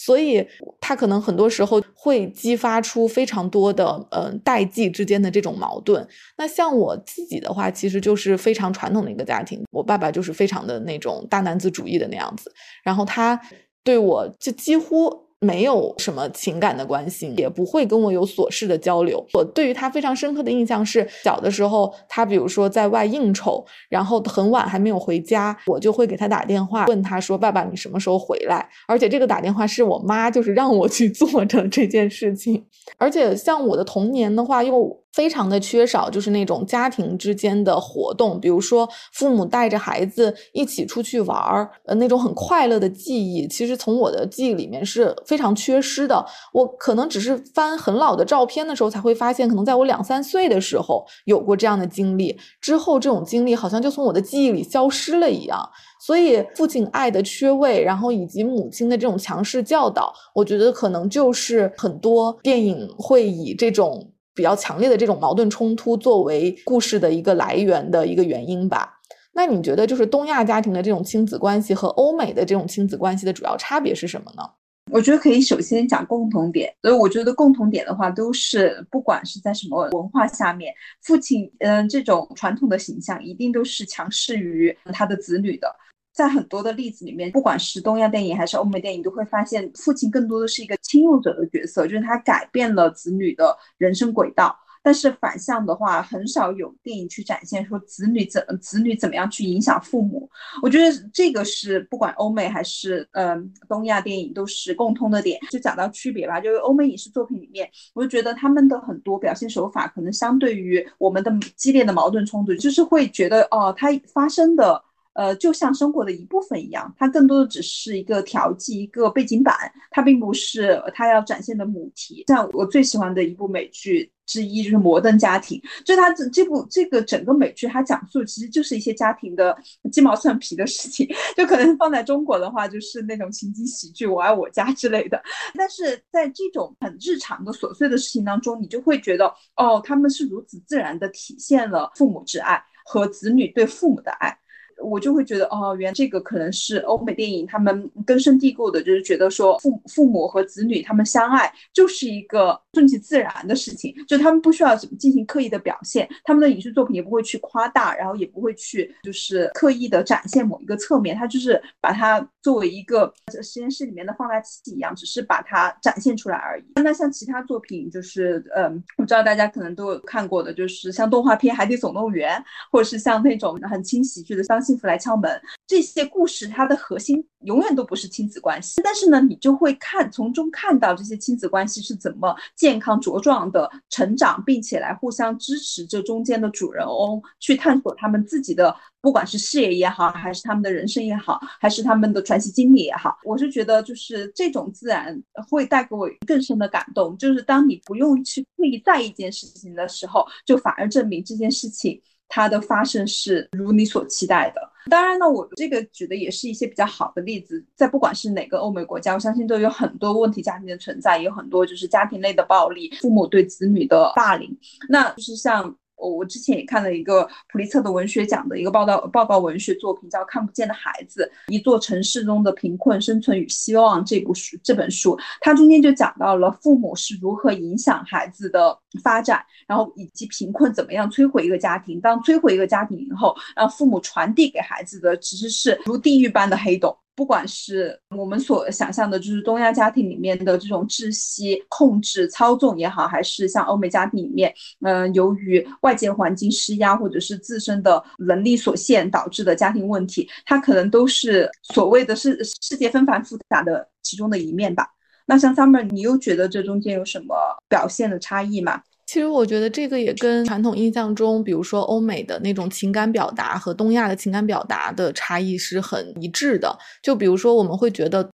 所以，他可能很多时候会激发出非常多的，嗯，代际之间的这种矛盾。那像我自己的话，其实就是非常传统的一个家庭，我爸爸就是非常的那种大男子主义的那样子，然后他对我就几乎。没有什么情感的关心，也不会跟我有琐事的交流。我对于他非常深刻的印象是，小的时候他比如说在外应酬，然后很晚还没有回家，我就会给他打电话，问他说：“爸爸，你什么时候回来？”而且这个打电话是我妈就是让我去做的这件事情。而且像我的童年的话，又。非常的缺少，就是那种家庭之间的活动，比如说父母带着孩子一起出去玩儿，呃，那种很快乐的记忆，其实从我的记忆里面是非常缺失的。我可能只是翻很老的照片的时候，才会发现，可能在我两三岁的时候有过这样的经历，之后这种经历好像就从我的记忆里消失了一样。所以，父亲爱的缺位，然后以及母亲的这种强势教导，我觉得可能就是很多电影会以这种。比较强烈的这种矛盾冲突作为故事的一个来源的一个原因吧。那你觉得，就是东亚家庭的这种亲子关系和欧美的这种亲子关系的主要差别是什么呢？我觉得可以首先讲共同点。所以我觉得共同点的话，都是不管是在什么文化下面，父亲嗯这种传统的形象一定都是强势于他的子女的。在很多的例子里面，不管是东亚电影还是欧美电影，都会发现父亲更多的是一个侵入者的角色，就是他改变了子女的人生轨道。但是反向的话，很少有电影去展现说子女怎子女怎么样去影响父母。我觉得这个是不管欧美还是嗯东亚电影都是共通的点。就讲到区别吧，就是欧美影视作品里面，我就觉得他们的很多表现手法可能相对于我们的激烈的矛盾冲突，就是会觉得哦，它发生的。呃，就像生活的一部分一样，它更多的只是一个调剂，一个背景板，它并不是它要展现的母题。像我最喜欢的一部美剧之一就是《摩登家庭》，就它这这部这个整个美剧，它讲述其实就是一些家庭的 鸡毛蒜皮的事情，就可能放在中国的话，就是那种情景喜剧《我爱我家》之类的。但是在这种很日常的琐碎的事情当中，你就会觉得，哦，他们是如此自然的体现了父母之爱和子女对父母的爱。我就会觉得哦，原来这个可能是欧美电影他们根深蒂固的，就是觉得说父父母和子女他们相爱就是一个顺其自然的事情，就他们不需要怎么进行刻意的表现，他们的影视作品也不会去夸大，然后也不会去就是刻意的展现某一个侧面，他就是把它作为一个实验室里面的放大器一样，只是把它展现出来而已。那像其他作品，就是嗯，我知道大家可能都有看过的，就是像动画片《海底总动员》，或者是像那种很轻喜剧的《相信》。幸福来敲门，这些故事它的核心永远都不是亲子关系，但是呢，你就会看从中看到这些亲子关系是怎么健康茁壮的成长，并且来互相支持这中间的主人翁去探索他们自己的，不管是事业也好，还是他们的人生也好，还是他们的传奇经历也好，我是觉得就是这种自然会带给我更深的感动，就是当你不用去刻意在意一件事情的时候，就反而证明这件事情。它的发生是如你所期待的。当然呢，我这个举的也是一些比较好的例子，在不管是哪个欧美国家，我相信都有很多问题家庭的存在，也有很多就是家庭内的暴力，父母对子女的霸凌，那就是像。我我之前也看了一个普利策的文学奖的一个报道报告文学作品，叫《看不见的孩子：一座城市中的贫困、生存与希望》这部书这本书，它中间就讲到了父母是如何影响孩子的发展，然后以及贫困怎么样摧毁一个家庭。当摧毁一个家庭以后，让父母传递给孩子的其实是如地狱般的黑洞。不管是我们所想象的，就是东亚家庭里面的这种窒息、控制、操纵也好，还是像欧美家庭里面，嗯，由于外界环境施压或者是自身的能力所限导致的家庭问题，它可能都是所谓的是世界纷繁复杂的其中的一面吧。那像 Summer，你又觉得这中间有什么表现的差异吗？其实我觉得这个也跟传统印象中，比如说欧美的那种情感表达和东亚的情感表达的差异是很一致的。就比如说，我们会觉得，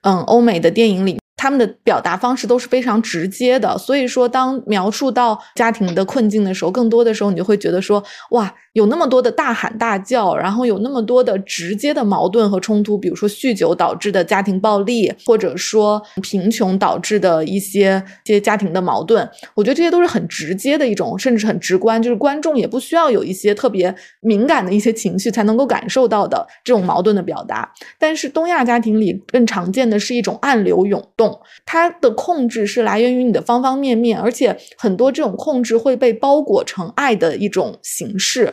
嗯，欧美的电影里。他们的表达方式都是非常直接的，所以说当描述到家庭的困境的时候，更多的时候你就会觉得说，哇，有那么多的大喊大叫，然后有那么多的直接的矛盾和冲突，比如说酗酒导致的家庭暴力，或者说贫穷导致的一些些家庭的矛盾，我觉得这些都是很直接的一种，甚至很直观，就是观众也不需要有一些特别敏感的一些情绪才能够感受到的这种矛盾的表达。但是东亚家庭里更常见的是一种暗流涌动。它的控制是来源于你的方方面面，而且很多这种控制会被包裹成爱的一种形式。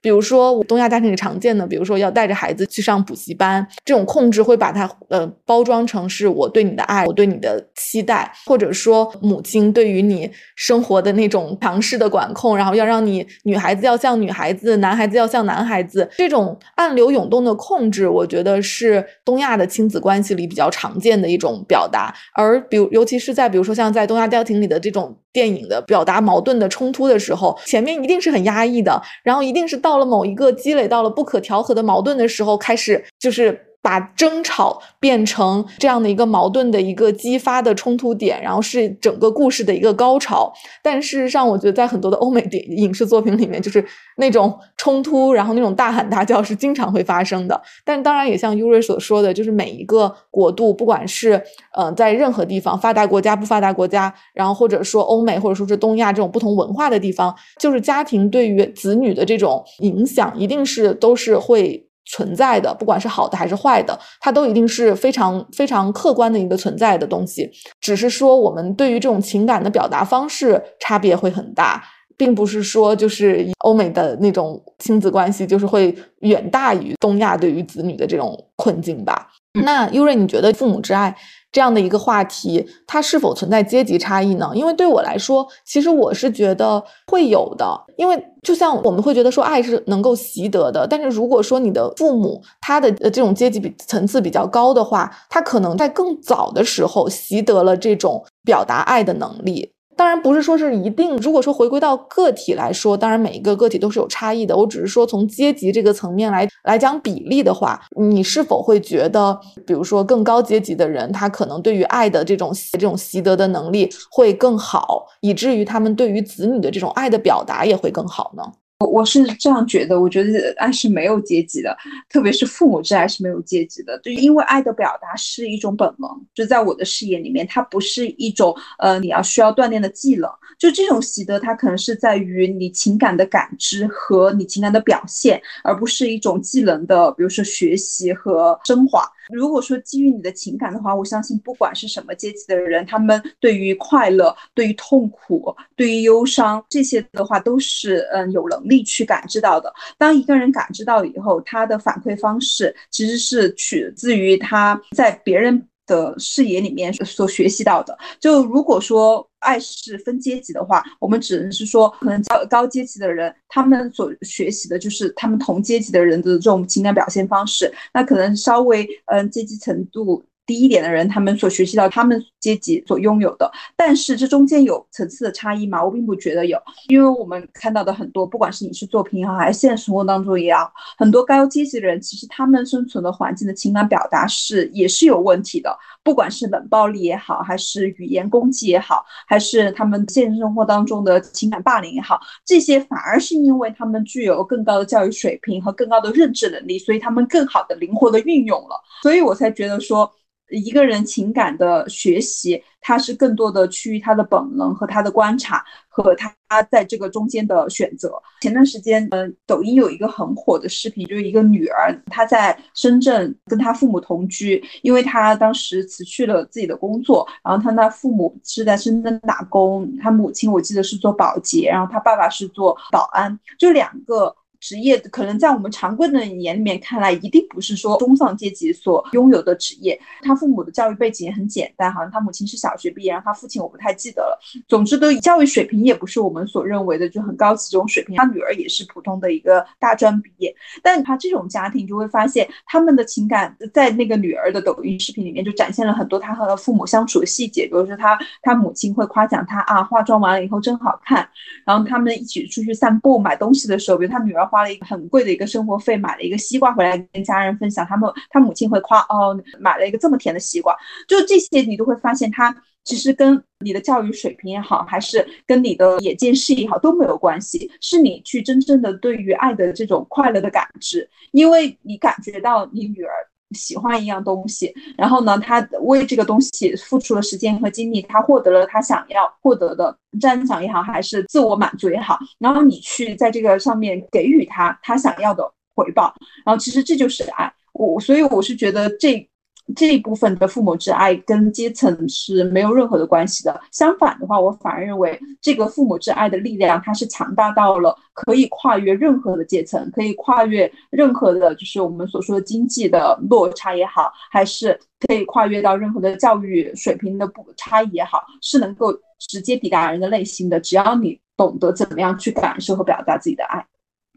比如说东亚家庭里常见的，比如说要带着孩子去上补习班，这种控制会把它呃包装成是我对你的爱，我对你的期待，或者说母亲对于你生活的那种强势的管控，然后要让你女孩子要像女孩子，男孩子要像男孩子，这种暗流涌动的控制，我觉得是东亚的亲子关系里比较常见的一种表达。而比如尤其是在比如说像在东亚家庭里的这种电影的表达矛盾的冲突的时候，前面一定是很压抑的，然后一定是到。到了某一个积累到了不可调和的矛盾的时候，开始就是。把争吵变成这样的一个矛盾的一个激发的冲突点，然后是整个故事的一个高潮。但事实上，我觉得在很多的欧美电影视作品里面，就是那种冲突，然后那种大喊大叫是经常会发生的。但当然，也像 U 瑞所说的，就是每一个国度，不管是呃在任何地方，发达国家、不发达国家，然后或者说欧美或者说是东亚这种不同文化的地方，就是家庭对于子女的这种影响，一定是都是会。存在的，不管是好的还是坏的，它都一定是非常非常客观的一个存在的东西。只是说，我们对于这种情感的表达方式差别会很大，并不是说就是欧美的那种亲子关系就是会远大于东亚对于子女的这种困境吧。那优瑞，你觉得父母之爱？这样的一个话题，它是否存在阶级差异呢？因为对我来说，其实我是觉得会有的。因为就像我们会觉得说爱是能够习得的，但是如果说你的父母他的这种阶级比层次比较高的话，他可能在更早的时候习得了这种表达爱的能力。当然不是说是一定。如果说回归到个体来说，当然每一个个体都是有差异的。我只是说从阶级这个层面来来讲比例的话，你是否会觉得，比如说更高阶级的人，他可能对于爱的这种这种习得的能力会更好，以至于他们对于子女的这种爱的表达也会更好呢？我我是这样觉得，我觉得爱是没有阶级的，特别是父母之爱是没有阶级的。就因为爱的表达是一种本能，就在我的视野里面，它不是一种呃你要需要锻炼的技能。就这种习得，它可能是在于你情感的感知和你情感的表现，而不是一种技能的，比如说学习和升华。如果说基于你的情感的话，我相信不管是什么阶级的人，他们对于快乐、对于痛苦、对于忧伤这些的话，都是嗯有能力去感知到的。当一个人感知到以后，他的反馈方式其实是取自于他在别人。的视野里面所学习到的，就如果说爱是分阶级的话，我们只能是说，可能高高阶级的人，他们所学习的就是他们同阶级的人的这种情感表现方式，那可能稍微嗯阶级程度低一点的人，他们所学习到他们阶级所拥有的，但是这中间有层次的差异吗？我并不觉得有，因为我们看到的很多，不管是影视作品也好，还是现实生活当中也好，很多高阶级的人，其实他们生存的环境的情感表达是也是有问题的，不管是冷暴力也好，还是语言攻击也好，还是他们现实生活当中的情感霸凌也好，这些反而是因为他们具有更高的教育水平和更高的认知能力，所以他们更好的灵活的运用了，所以我才觉得说。一个人情感的学习，他是更多的趋于他的本能和他的观察，和他在这个中间的选择。前段时间，呃，抖音有一个很火的视频，就是一个女儿，她在深圳跟她父母同居，因为她当时辞去了自己的工作，然后她那父母是在深圳打工，她母亲我记得是做保洁，然后她爸爸是做保安，就两个。职业可能在我们常规的眼里面看来，一定不是说中上阶级所拥有的职业。他父母的教育背景也很简单，好像他母亲是小学毕业，然后他父亲我不太记得了。总之，都教育水平也不是我们所认为的就很高级这种水平。他女儿也是普通的一个大专毕业，但他这种家庭就会发现，他们的情感在那个女儿的抖音视频里面就展现了很多他和父母相处的细节，比如说他他母亲会夸奖他啊，化妆完了以后真好看。然后他们一起出去散步买东西的时候，比如他女儿。花了一个很贵的一个生活费，买了一个西瓜回来跟家人分享。他们他母亲会夸哦，买了一个这么甜的西瓜。就这些，你都会发现，他其实跟你的教育水平也好，还是跟你的眼见识也好都没有关系，是你去真正的对于爱的这种快乐的感知，因为你感觉到你女儿。喜欢一样东西，然后呢，他为这个东西付出了时间和精力，他获得了他想要获得的赞赏也好，还是自我满足也好，然后你去在这个上面给予他他想要的回报，然后其实这就是爱。我所以我是觉得这。这一部分的父母之爱跟阶层是没有任何的关系的。相反的话，我反而认为这个父母之爱的力量，它是强大到了可以跨越任何的阶层，可以跨越任何的，就是我们所说的经济的落差也好，还是可以跨越到任何的教育水平的不差异也好，是能够直接抵达人的内心的。只要你懂得怎么样去感受和表达自己的爱。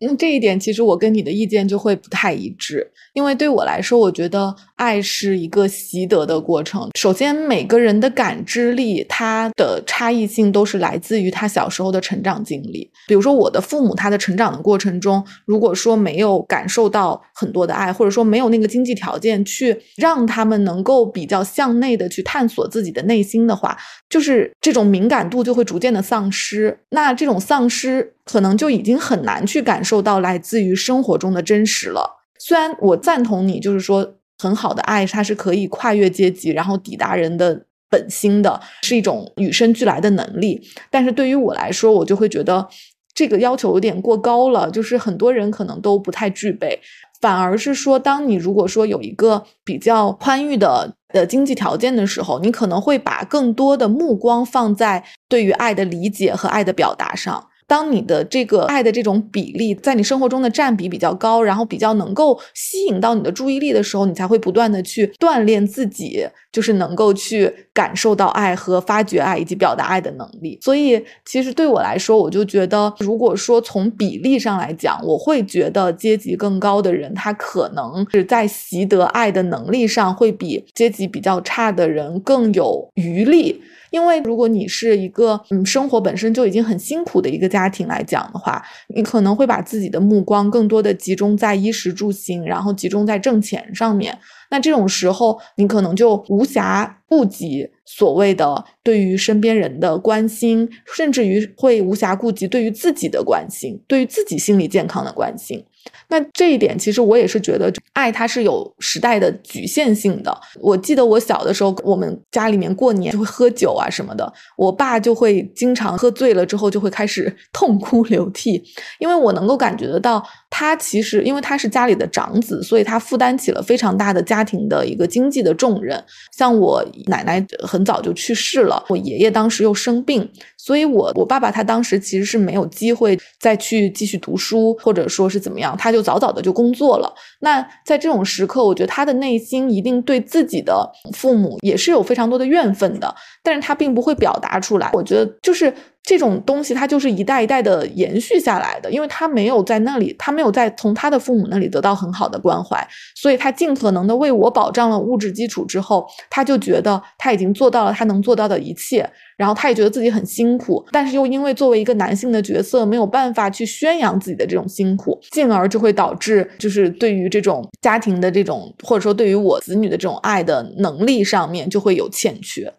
那，这一点其实我跟你的意见就会不太一致，因为对我来说，我觉得爱是一个习得的过程。首先，每个人的感知力，它的差异性都是来自于他小时候的成长经历。比如说，我的父母，他的成长的过程中，如果说没有感受到很多的爱，或者说没有那个经济条件去让他们能够比较向内的去探索自己的内心的话，就是这种敏感度就会逐渐的丧失。那这种丧失。可能就已经很难去感受到来自于生活中的真实了。虽然我赞同你，就是说很好的爱，它是可以跨越阶级，然后抵达人的本心的，是一种与生俱来的能力。但是对于我来说，我就会觉得这个要求有点过高了，就是很多人可能都不太具备。反而是说，当你如果说有一个比较宽裕的的经济条件的时候，你可能会把更多的目光放在对于爱的理解和爱的表达上。当你的这个爱的这种比例在你生活中的占比比较高，然后比较能够吸引到你的注意力的时候，你才会不断的去锻炼自己，就是能够去感受到爱和发掘爱以及表达爱的能力。所以，其实对我来说，我就觉得，如果说从比例上来讲，我会觉得阶级更高的人，他可能是在习得爱的能力上会比阶级比较差的人更有余力。因为如果你是一个嗯生活本身就已经很辛苦的一个家庭来讲的话，你可能会把自己的目光更多的集中在衣食住行，然后集中在挣钱上面。那这种时候，你可能就无暇顾及所谓的对于身边人的关心，甚至于会无暇顾及对于自己的关心，对于自己心理健康的关心。那这一点，其实我也是觉得，爱它是有时代的局限性的。我记得我小的时候，我们家里面过年就会喝酒啊什么的，我爸就会经常喝醉了之后就会开始痛哭流涕，因为我能够感觉得到，他其实因为他是家里的长子，所以他负担起了非常大的家庭的一个经济的重任。像我奶奶很早就去世了，我爷爷当时又生病。所以，我我爸爸他当时其实是没有机会再去继续读书，或者说是怎么样，他就早早的就工作了。那在这种时刻，我觉得他的内心一定对自己的父母也是有非常多的怨愤的，但是他并不会表达出来。我觉得就是这种东西它就是一代一代的延续下来的，因为他没有在那里，他没有在从他的父母那里得到很好的关怀，所以他尽可能的为我保障了物质基础之后，他就觉得他已经做到了他能做到的一切，然后他也觉得自己很辛苦，但是又因为作为一个男性的角色没有办法去宣扬自己的这种辛苦，进而就会导致就是对于这种家庭的这种或者说对于我子女的这种爱的能力上面就会有欠缺。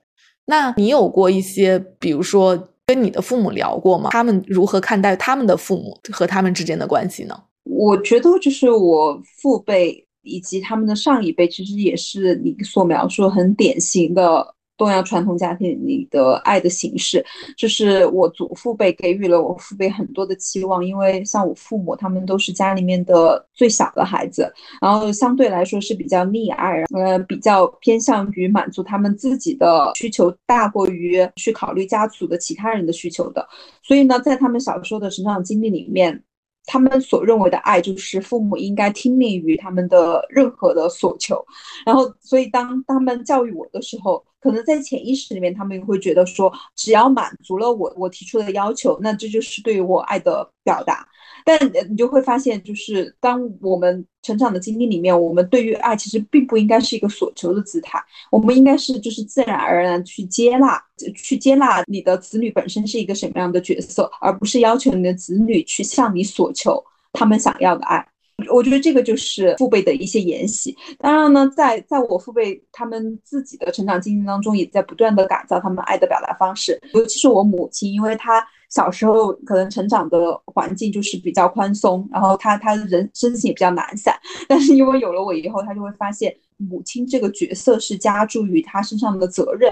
那你有过一些，比如说跟你的父母聊过吗？他们如何看待他们的父母和他们之间的关系呢？我觉得就是我父辈以及他们的上一辈，其实也是你所描述很典型的。东亚传统家庭里的爱的形式，就是我祖父辈给予了我父辈很多的期望，因为像我父母他们都是家里面的最小的孩子，然后相对来说是比较溺爱，呃，比较偏向于满足他们自己的需求，大过于去考虑家族的其他人的需求的。所以呢，在他们小时候的成长经历里面。他们所认为的爱，就是父母应该听命于他们的任何的所求。然后，所以当他们教育我的时候，可能在潜意识里面，他们会觉得说，只要满足了我我提出的要求，那这就是对于我爱的表达。但你就会发现，就是当我们成长的经历里面，我们对于爱其实并不应该是一个所求的姿态，我们应该是就是自然而然去接纳，去接纳你的子女本身是一个什么样的角色，而不是要求你的子女去向你所求他们想要的爱。我觉得这个就是父辈的一些沿袭。当然呢，在在我父辈他们自己的成长经历当中，也在不断的改造他们爱的表达方式，尤其是我母亲，因为她。小时候可能成长的环境就是比较宽松，然后她她人身心也比较懒散，但是因为有了我以后，他就会发现母亲这个角色是加注于她身上的责任，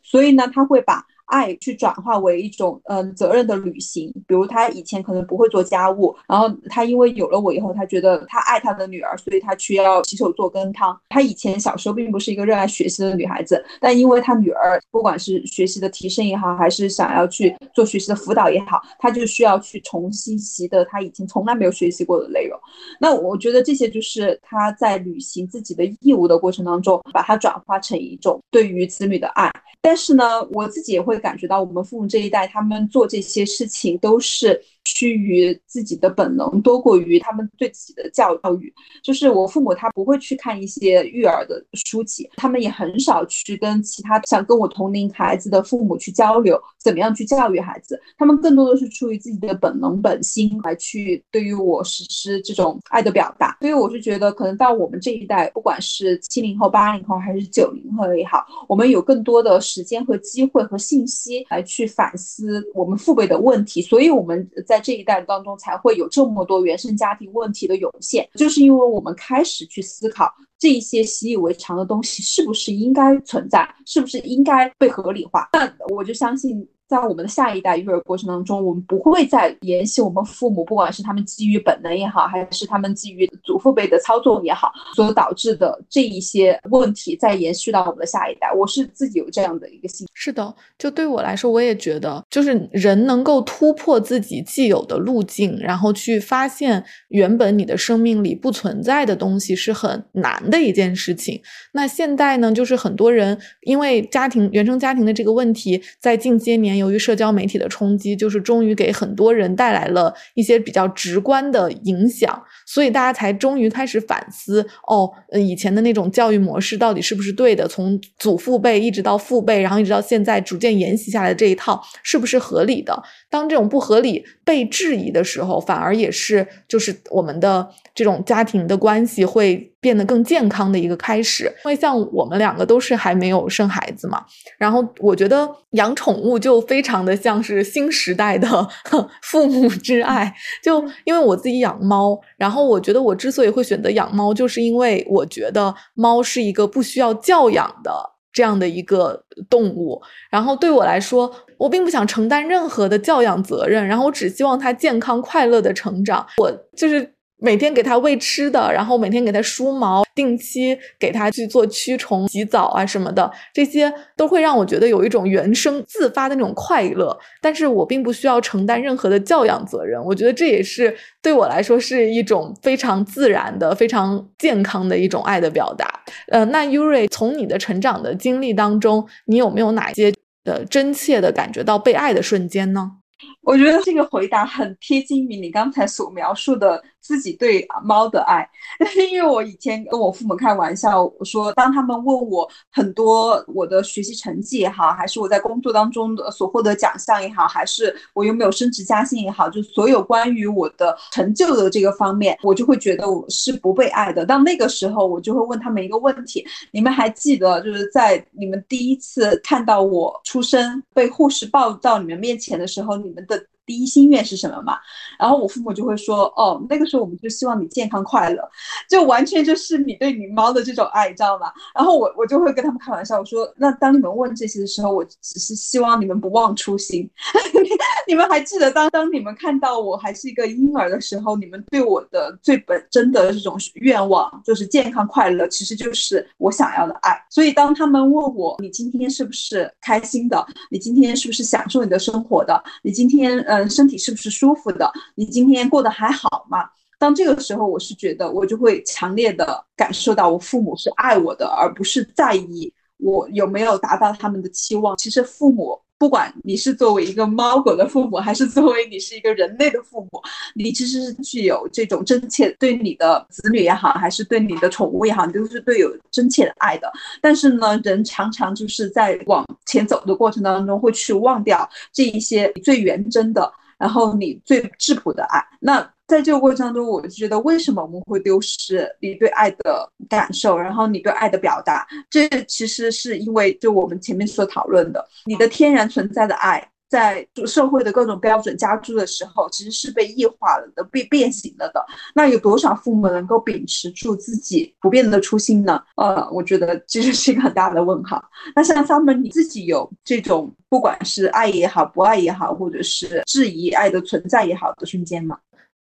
所以呢，她会把。爱去转化为一种嗯责任的履行，比如他以前可能不会做家务，然后他因为有了我以后，他觉得他爱他的女儿，所以他需要洗手做羹汤。他以前小时候并不是一个热爱学习的女孩子，但因为他女儿不管是学习的提升也好，还是想要去做学习的辅导也好，他就需要去重新习得他以前从来没有学习过的内容。那我觉得这些就是他在履行自己的义务的过程当中，把它转化成一种对于子女的爱。但是呢，我自己也会感觉到，我们父母这一代，他们做这些事情都是。趋于自己的本能多过于他们对自己的教育，就是我父母他不会去看一些育儿的书籍，他们也很少去跟其他想跟我同龄孩子的父母去交流，怎么样去教育孩子，他们更多的是出于自己的本能本心来去对于我实施这种爱的表达。所以我是觉得，可能到我们这一代，不管是七零后、八零后还是九零后也好，我们有更多的时间和机会和信息来去反思我们父辈的问题，所以我们在。在这一代当中，才会有这么多原生家庭问题的涌现，就是因为我们开始去思考这些习以为常的东西是不是应该存在，是不是应该被合理化。那我就相信。在我们的下一代育儿过程当中，我们不会再沿袭我们父母，不管是他们基于本能也好，还是他们基于祖父辈的操纵也好，所导致的这一些问题再延续到我们的下一代。我是自己有这样的一个心。是的，就对我来说，我也觉得，就是人能够突破自己既有的路径，然后去发现原本你的生命里不存在的东西，是很难的一件事情。那现在呢，就是很多人因为家庭原生家庭的这个问题，在近些年。由于社交媒体的冲击，就是终于给很多人带来了一些比较直观的影响，所以大家才终于开始反思：哦，以前的那种教育模式到底是不是对的？从祖父辈一直到父辈，然后一直到现在逐渐沿袭下来的这一套，是不是合理的？当这种不合理被质疑的时候，反而也是就是我们的这种家庭的关系会变得更健康的一个开始。因为像我们两个都是还没有生孩子嘛，然后我觉得养宠物就非常的像是新时代的 父母之爱。就因为我自己养猫，然后我觉得我之所以会选择养猫，就是因为我觉得猫是一个不需要教养的。这样的一个动物，然后对我来说，我并不想承担任何的教养责任，然后我只希望它健康快乐的成长。我就是。每天给它喂吃的，然后每天给它梳毛，定期给它去做驱虫、洗澡啊什么的，这些都会让我觉得有一种原生自发的那种快乐。但是我并不需要承担任何的教养责任，我觉得这也是对我来说是一种非常自然的、非常健康的一种爱的表达。呃，那 Yuri 从你的成长的经历当中，你有没有哪些的真切的感觉到被爱的瞬间呢？我觉得这个回答很贴近于你刚才所描述的。自己对猫的爱，因为我以前跟我父母开玩笑，我说当他们问我很多我的学习成绩也好，还是我在工作当中的所获得奖项也好，还是我有没有升职加薪也好，就所有关于我的成就的这个方面，我就会觉得我是不被爱的。到那个时候，我就会问他们一个问题：你们还记得就是在你们第一次看到我出生被护士抱到你们面前的时候，你们的？第一心愿是什么嘛？然后我父母就会说，哦，那个时候我们就希望你健康快乐，就完全就是你对你猫的这种爱，知道吗？然后我我就会跟他们开玩笑，我说，那当你们问这些的时候，我只是希望你们不忘初心。你们还记得当当你们看到我还是一个婴儿的时候，你们对我的最本真的这种愿望就是健康快乐，其实就是我想要的爱。所以当他们问我，你今天是不是开心的？你今天是不是享受你的生活的？你今天呃。嗯，身体是不是舒服的？你今天过得还好吗？当这个时候，我是觉得我就会强烈的感受到，我父母是爱我的，而不是在意我有没有达到他们的期望。其实父母。不管你是作为一个猫狗的父母，还是作为你是一个人类的父母，你其实是具有这种真切对你的子女也好，还是对你的宠物也好，你都是对有真切的爱的。但是呢，人常常就是在往前走的过程当中，会去忘掉这一些最原真的，然后你最质朴的爱。那在这个过程中，我就觉得为什么我们会丢失你对爱的感受，然后你对爱的表达？这其实是因为就我们前面所讨论的，你的天然存在的爱。在社会的各种标准加注的时候，其实是被异化了的、被变形了的。那有多少父母能够秉持住自己不变的初心呢？呃，我觉得其实是一个很大的问号。那像 Summer，你自己有这种不管是爱也好、不爱也好，或者是质疑爱的存在也好的瞬间吗？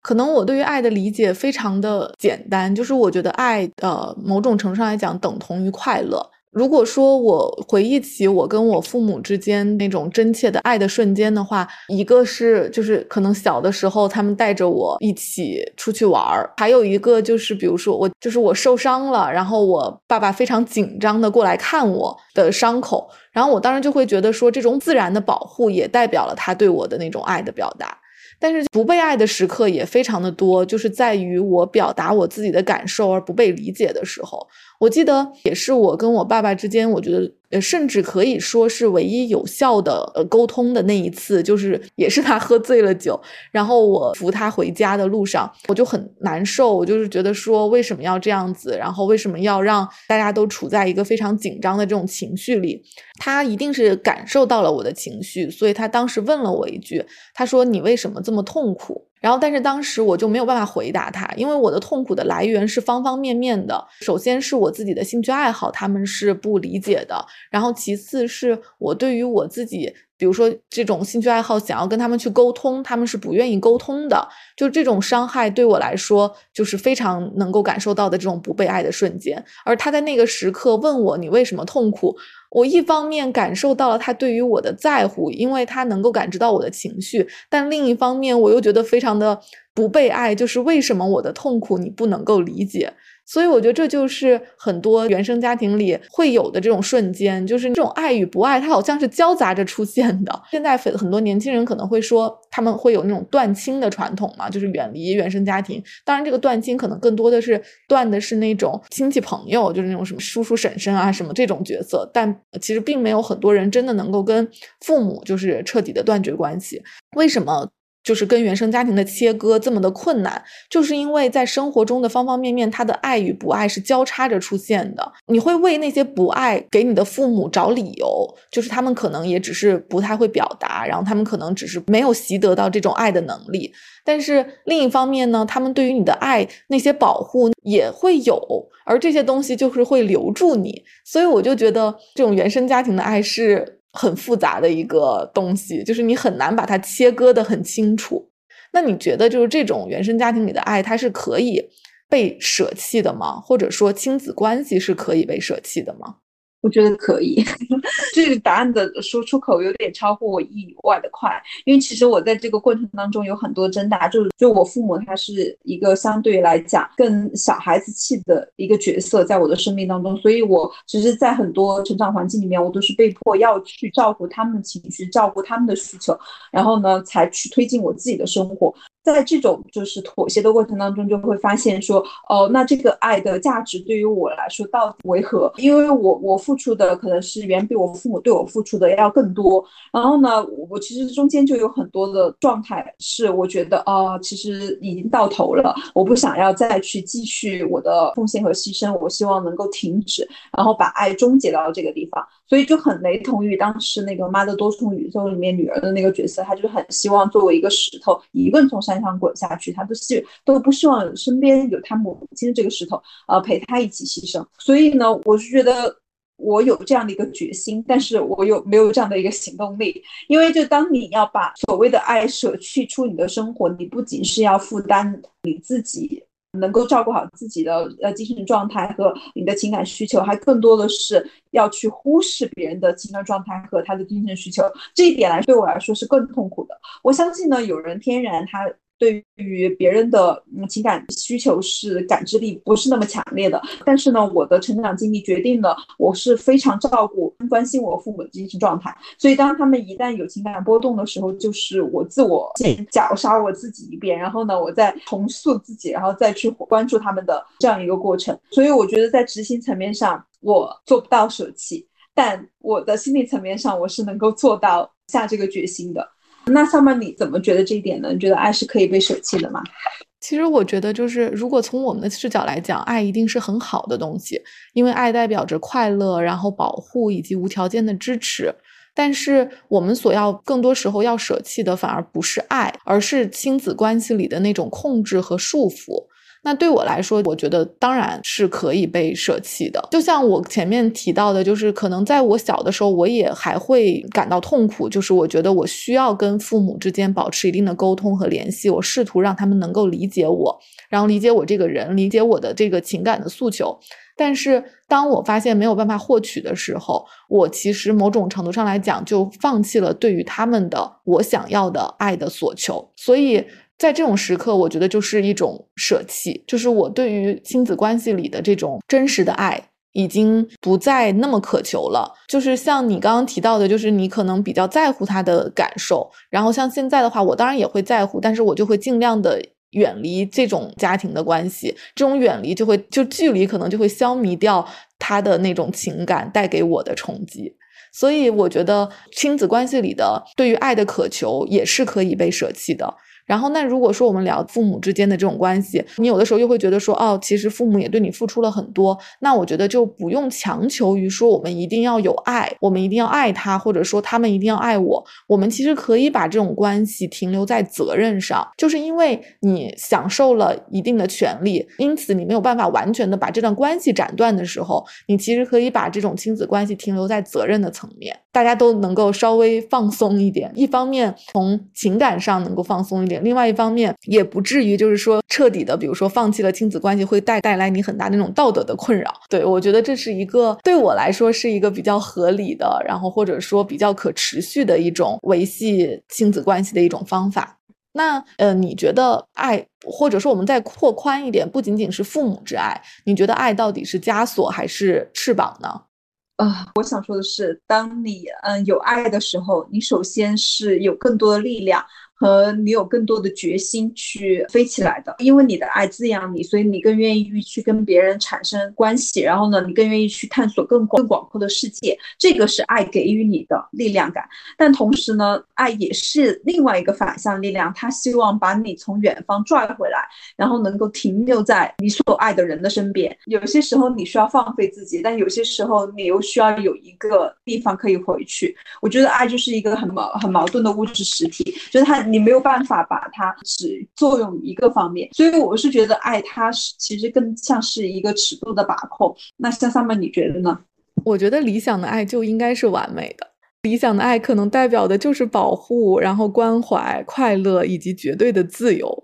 可能我对于爱的理解非常的简单，就是我觉得爱，呃，某种程度上来讲等同于快乐。如果说我回忆起我跟我父母之间那种真切的爱的瞬间的话，一个是就是可能小的时候他们带着我一起出去玩儿，还有一个就是比如说我就是我受伤了，然后我爸爸非常紧张的过来看我的伤口，然后我当时就会觉得说这种自然的保护也代表了他对我的那种爱的表达。但是不被爱的时刻也非常的多，就是在于我表达我自己的感受而不被理解的时候。我记得也是我跟我爸爸之间，我觉得。甚至可以说是唯一有效的呃沟通的那一次，就是也是他喝醉了酒，然后我扶他回家的路上，我就很难受，我就是觉得说为什么要这样子，然后为什么要让大家都处在一个非常紧张的这种情绪里？他一定是感受到了我的情绪，所以他当时问了我一句，他说你为什么这么痛苦？然后，但是当时我就没有办法回答他，因为我的痛苦的来源是方方面面的。首先是我自己的兴趣爱好，他们是不理解的。然后，其次是我对于我自己，比如说这种兴趣爱好，想要跟他们去沟通，他们是不愿意沟通的。就这种伤害对我来说，就是非常能够感受到的这种不被爱的瞬间。而他在那个时刻问我：“你为什么痛苦？”我一方面感受到了他对于我的在乎，因为他能够感知到我的情绪，但另一方面我又觉得非常的不被爱，就是为什么我的痛苦你不能够理解？所以我觉得这就是很多原生家庭里会有的这种瞬间，就是这种爱与不爱，它好像是交杂着出现的。现在很很多年轻人可能会说，他们会有那种断亲的传统嘛，就是远离原生家庭。当然，这个断亲可能更多的是断的是那种亲戚朋友，就是那种什么叔叔婶婶啊什么这种角色。但其实并没有很多人真的能够跟父母就是彻底的断绝关系。为什么？就是跟原生家庭的切割这么的困难，就是因为在生活中的方方面面，他的爱与不爱是交叉着出现的。你会为那些不爱给你的父母找理由，就是他们可能也只是不太会表达，然后他们可能只是没有习得到这种爱的能力。但是另一方面呢，他们对于你的爱那些保护也会有，而这些东西就是会留住你。所以我就觉得这种原生家庭的爱是。很复杂的一个东西，就是你很难把它切割的很清楚。那你觉得，就是这种原生家庭里的爱，它是可以被舍弃的吗？或者说，亲子关系是可以被舍弃的吗？我觉得可以，这个答案的说出口有点超乎我意外的快，因为其实我在这个过程当中有很多挣扎，就就我父母他是一个相对来讲更小孩子气的一个角色在我的生命当中，所以我其实，在很多成长环境里面，我都是被迫要去照顾他们的情绪，照顾他们的需求，然后呢，才去推进我自己的生活。在这种就是妥协的过程当中，就会发现说，哦，那这个爱的价值对于我来说到底为何？因为我我付出的可能是远比我父母对我付出的要更多。然后呢，我其实中间就有很多的状态是我觉得，哦，其实已经到头了，我不想要再去继续我的奉献和牺牲，我希望能够停止，然后把爱终结到这个地方。所以就很雷同于当时那个《妈的多重宇宙》里面女儿的那个角色，她就很希望作为一个石头，一个人从山上滚下去，他都是都不希望身边有他母亲这个石头，呃，陪他一起牺牲。所以呢，我是觉得我有这样的一个决心，但是我有没有这样的一个行动力？因为就当你要把所谓的爱舍去出你的生活，你不仅是要负担你自己。能够照顾好自己的呃精神状态和你的情感需求，还更多的是要去忽视别人的情感状态和他的精神需求。这一点来对我来说是更痛苦的。我相信呢，有人天然他。对于别人的情感需求是感知力不是那么强烈的，但是呢，我的成长经历决定了我是非常照顾、关心我父母的精神状态。所以，当他们一旦有情感波动的时候，就是我自我绞杀我自己一遍，然后呢，我再重塑自己，然后再去关注他们的这样一个过程。所以，我觉得在执行层面上我做不到舍弃，但我的心理层面上我是能够做到下这个决心的。那上面你怎么觉得这一点呢？你觉得爱是可以被舍弃的吗？其实我觉得，就是如果从我们的视角来讲，爱一定是很好的东西，因为爱代表着快乐，然后保护以及无条件的支持。但是我们所要更多时候要舍弃的，反而不是爱，而是亲子关系里的那种控制和束缚。那对我来说，我觉得当然是可以被舍弃的。就像我前面提到的，就是可能在我小的时候，我也还会感到痛苦，就是我觉得我需要跟父母之间保持一定的沟通和联系，我试图让他们能够理解我，然后理解我这个人，理解我的这个情感的诉求。但是当我发现没有办法获取的时候，我其实某种程度上来讲，就放弃了对于他们的我想要的爱的所求。所以。在这种时刻，我觉得就是一种舍弃，就是我对于亲子关系里的这种真实的爱，已经不再那么渴求了。就是像你刚刚提到的，就是你可能比较在乎他的感受，然后像现在的话，我当然也会在乎，但是我就会尽量的远离这种家庭的关系，这种远离就会就距离可能就会消弭掉他的那种情感带给我的冲击。所以我觉得亲子关系里的对于爱的渴求也是可以被舍弃的。然后，那如果说我们聊父母之间的这种关系，你有的时候又会觉得说，哦，其实父母也对你付出了很多。那我觉得就不用强求于说我们一定要有爱，我们一定要爱他，或者说他们一定要爱我。我们其实可以把这种关系停留在责任上，就是因为你享受了一定的权利，因此你没有办法完全的把这段关系斩断的时候，你其实可以把这种亲子关系停留在责任的层面，大家都能够稍微放松一点。一方面从情感上能够放松一点。另外一方面，也不至于就是说彻底的，比如说放弃了亲子关系，会带带来你很大那种道德的困扰。对我觉得这是一个对我来说是一个比较合理的，然后或者说比较可持续的一种维系亲子关系的一种方法。那呃，你觉得爱，或者说我们再扩宽一点，不仅仅是父母之爱，你觉得爱到底是枷锁还是翅膀呢？啊，我想说的是，当你嗯有爱的时候，你首先是有更多的力量。和你有更多的决心去飞起来的，因为你的爱滋养你，所以你更愿意去跟别人产生关系，然后呢，你更愿意去探索更更广阔的世界。这个是爱给予你的力量感，但同时呢，爱也是另外一个反向力量，它希望把你从远方拽回来，然后能够停留在你所爱的人的身边。有些时候你需要放飞自己，但有些时候你又需要有一个地方可以回去。我觉得爱就是一个很矛很矛盾的物质实体，就是它。你没有办法把它只作用一个方面，所以我是觉得爱它是其实更像是一个尺度的把控。那像上面你觉得呢？我觉得理想的爱就应该是完美的，理想的爱可能代表的就是保护，然后关怀、快乐以及绝对的自由。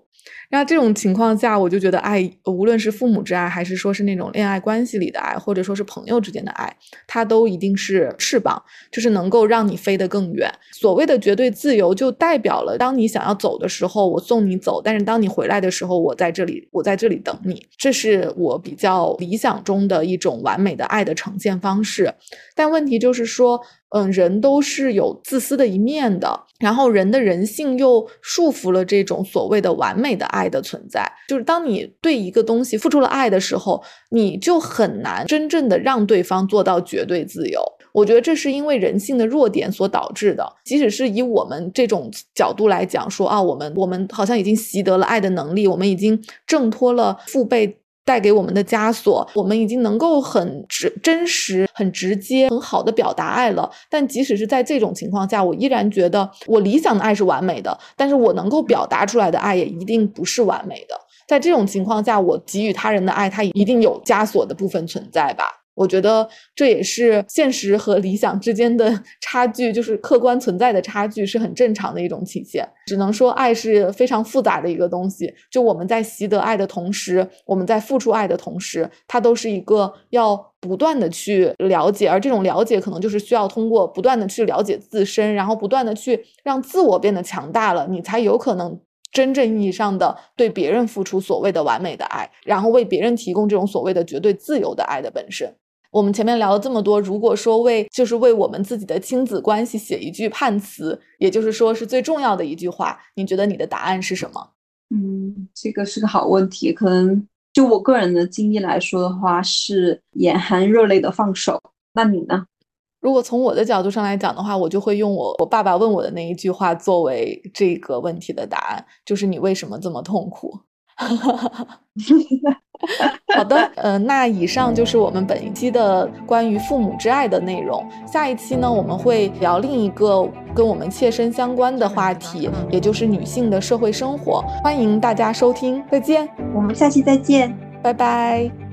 那这种情况下，我就觉得爱，无论是父母之爱，还是说是那种恋爱关系里的爱，或者说是朋友之间的爱，它都一定是翅膀，就是能够让你飞得更远。所谓的绝对自由，就代表了当你想要走的时候，我送你走；但是当你回来的时候，我在这里，我在这里等你。这是我比较理想中的一种完美的爱的呈现方式。但问题就是说。嗯，人都是有自私的一面的，然后人的人性又束缚了这种所谓的完美的爱的存在。就是当你对一个东西付出了爱的时候，你就很难真正的让对方做到绝对自由。我觉得这是因为人性的弱点所导致的。即使是以我们这种角度来讲，说啊，我们我们好像已经习得了爱的能力，我们已经挣脱了父辈。带给我们的枷锁，我们已经能够很直、真实、很直接、很好的表达爱了。但即使是在这种情况下，我依然觉得我理想的爱是完美的，但是我能够表达出来的爱也一定不是完美的。在这种情况下，我给予他人的爱，它一定有枷锁的部分存在吧。我觉得这也是现实和理想之间的 差距，就是客观存在的差距，是很正常的一种体现。只能说，爱是非常复杂的一个东西。就我们在习得爱的同时，我们在付出爱的同时，它都是一个要不断的去了解，而这种了解可能就是需要通过不断的去了解自身，然后不断的去让自我变得强大了，你才有可能真正意义上的对别人付出所谓的完美的爱，然后为别人提供这种所谓的绝对自由的爱的本身。我们前面聊了这么多，如果说为就是为我们自己的亲子关系写一句判词，也就是说是最重要的一句话，你觉得你的答案是什么？嗯，这个是个好问题。可能就我个人的经历来说的话，是眼含热泪的放手。那你呢？如果从我的角度上来讲的话，我就会用我我爸爸问我的那一句话作为这个问题的答案，就是你为什么这么痛苦？好的，呃，那以上就是我们本一期的关于父母之爱的内容。下一期呢，我们会聊另一个跟我们切身相关的话题，也就是女性的社会生活。欢迎大家收听，再见，我们下期再见，拜拜。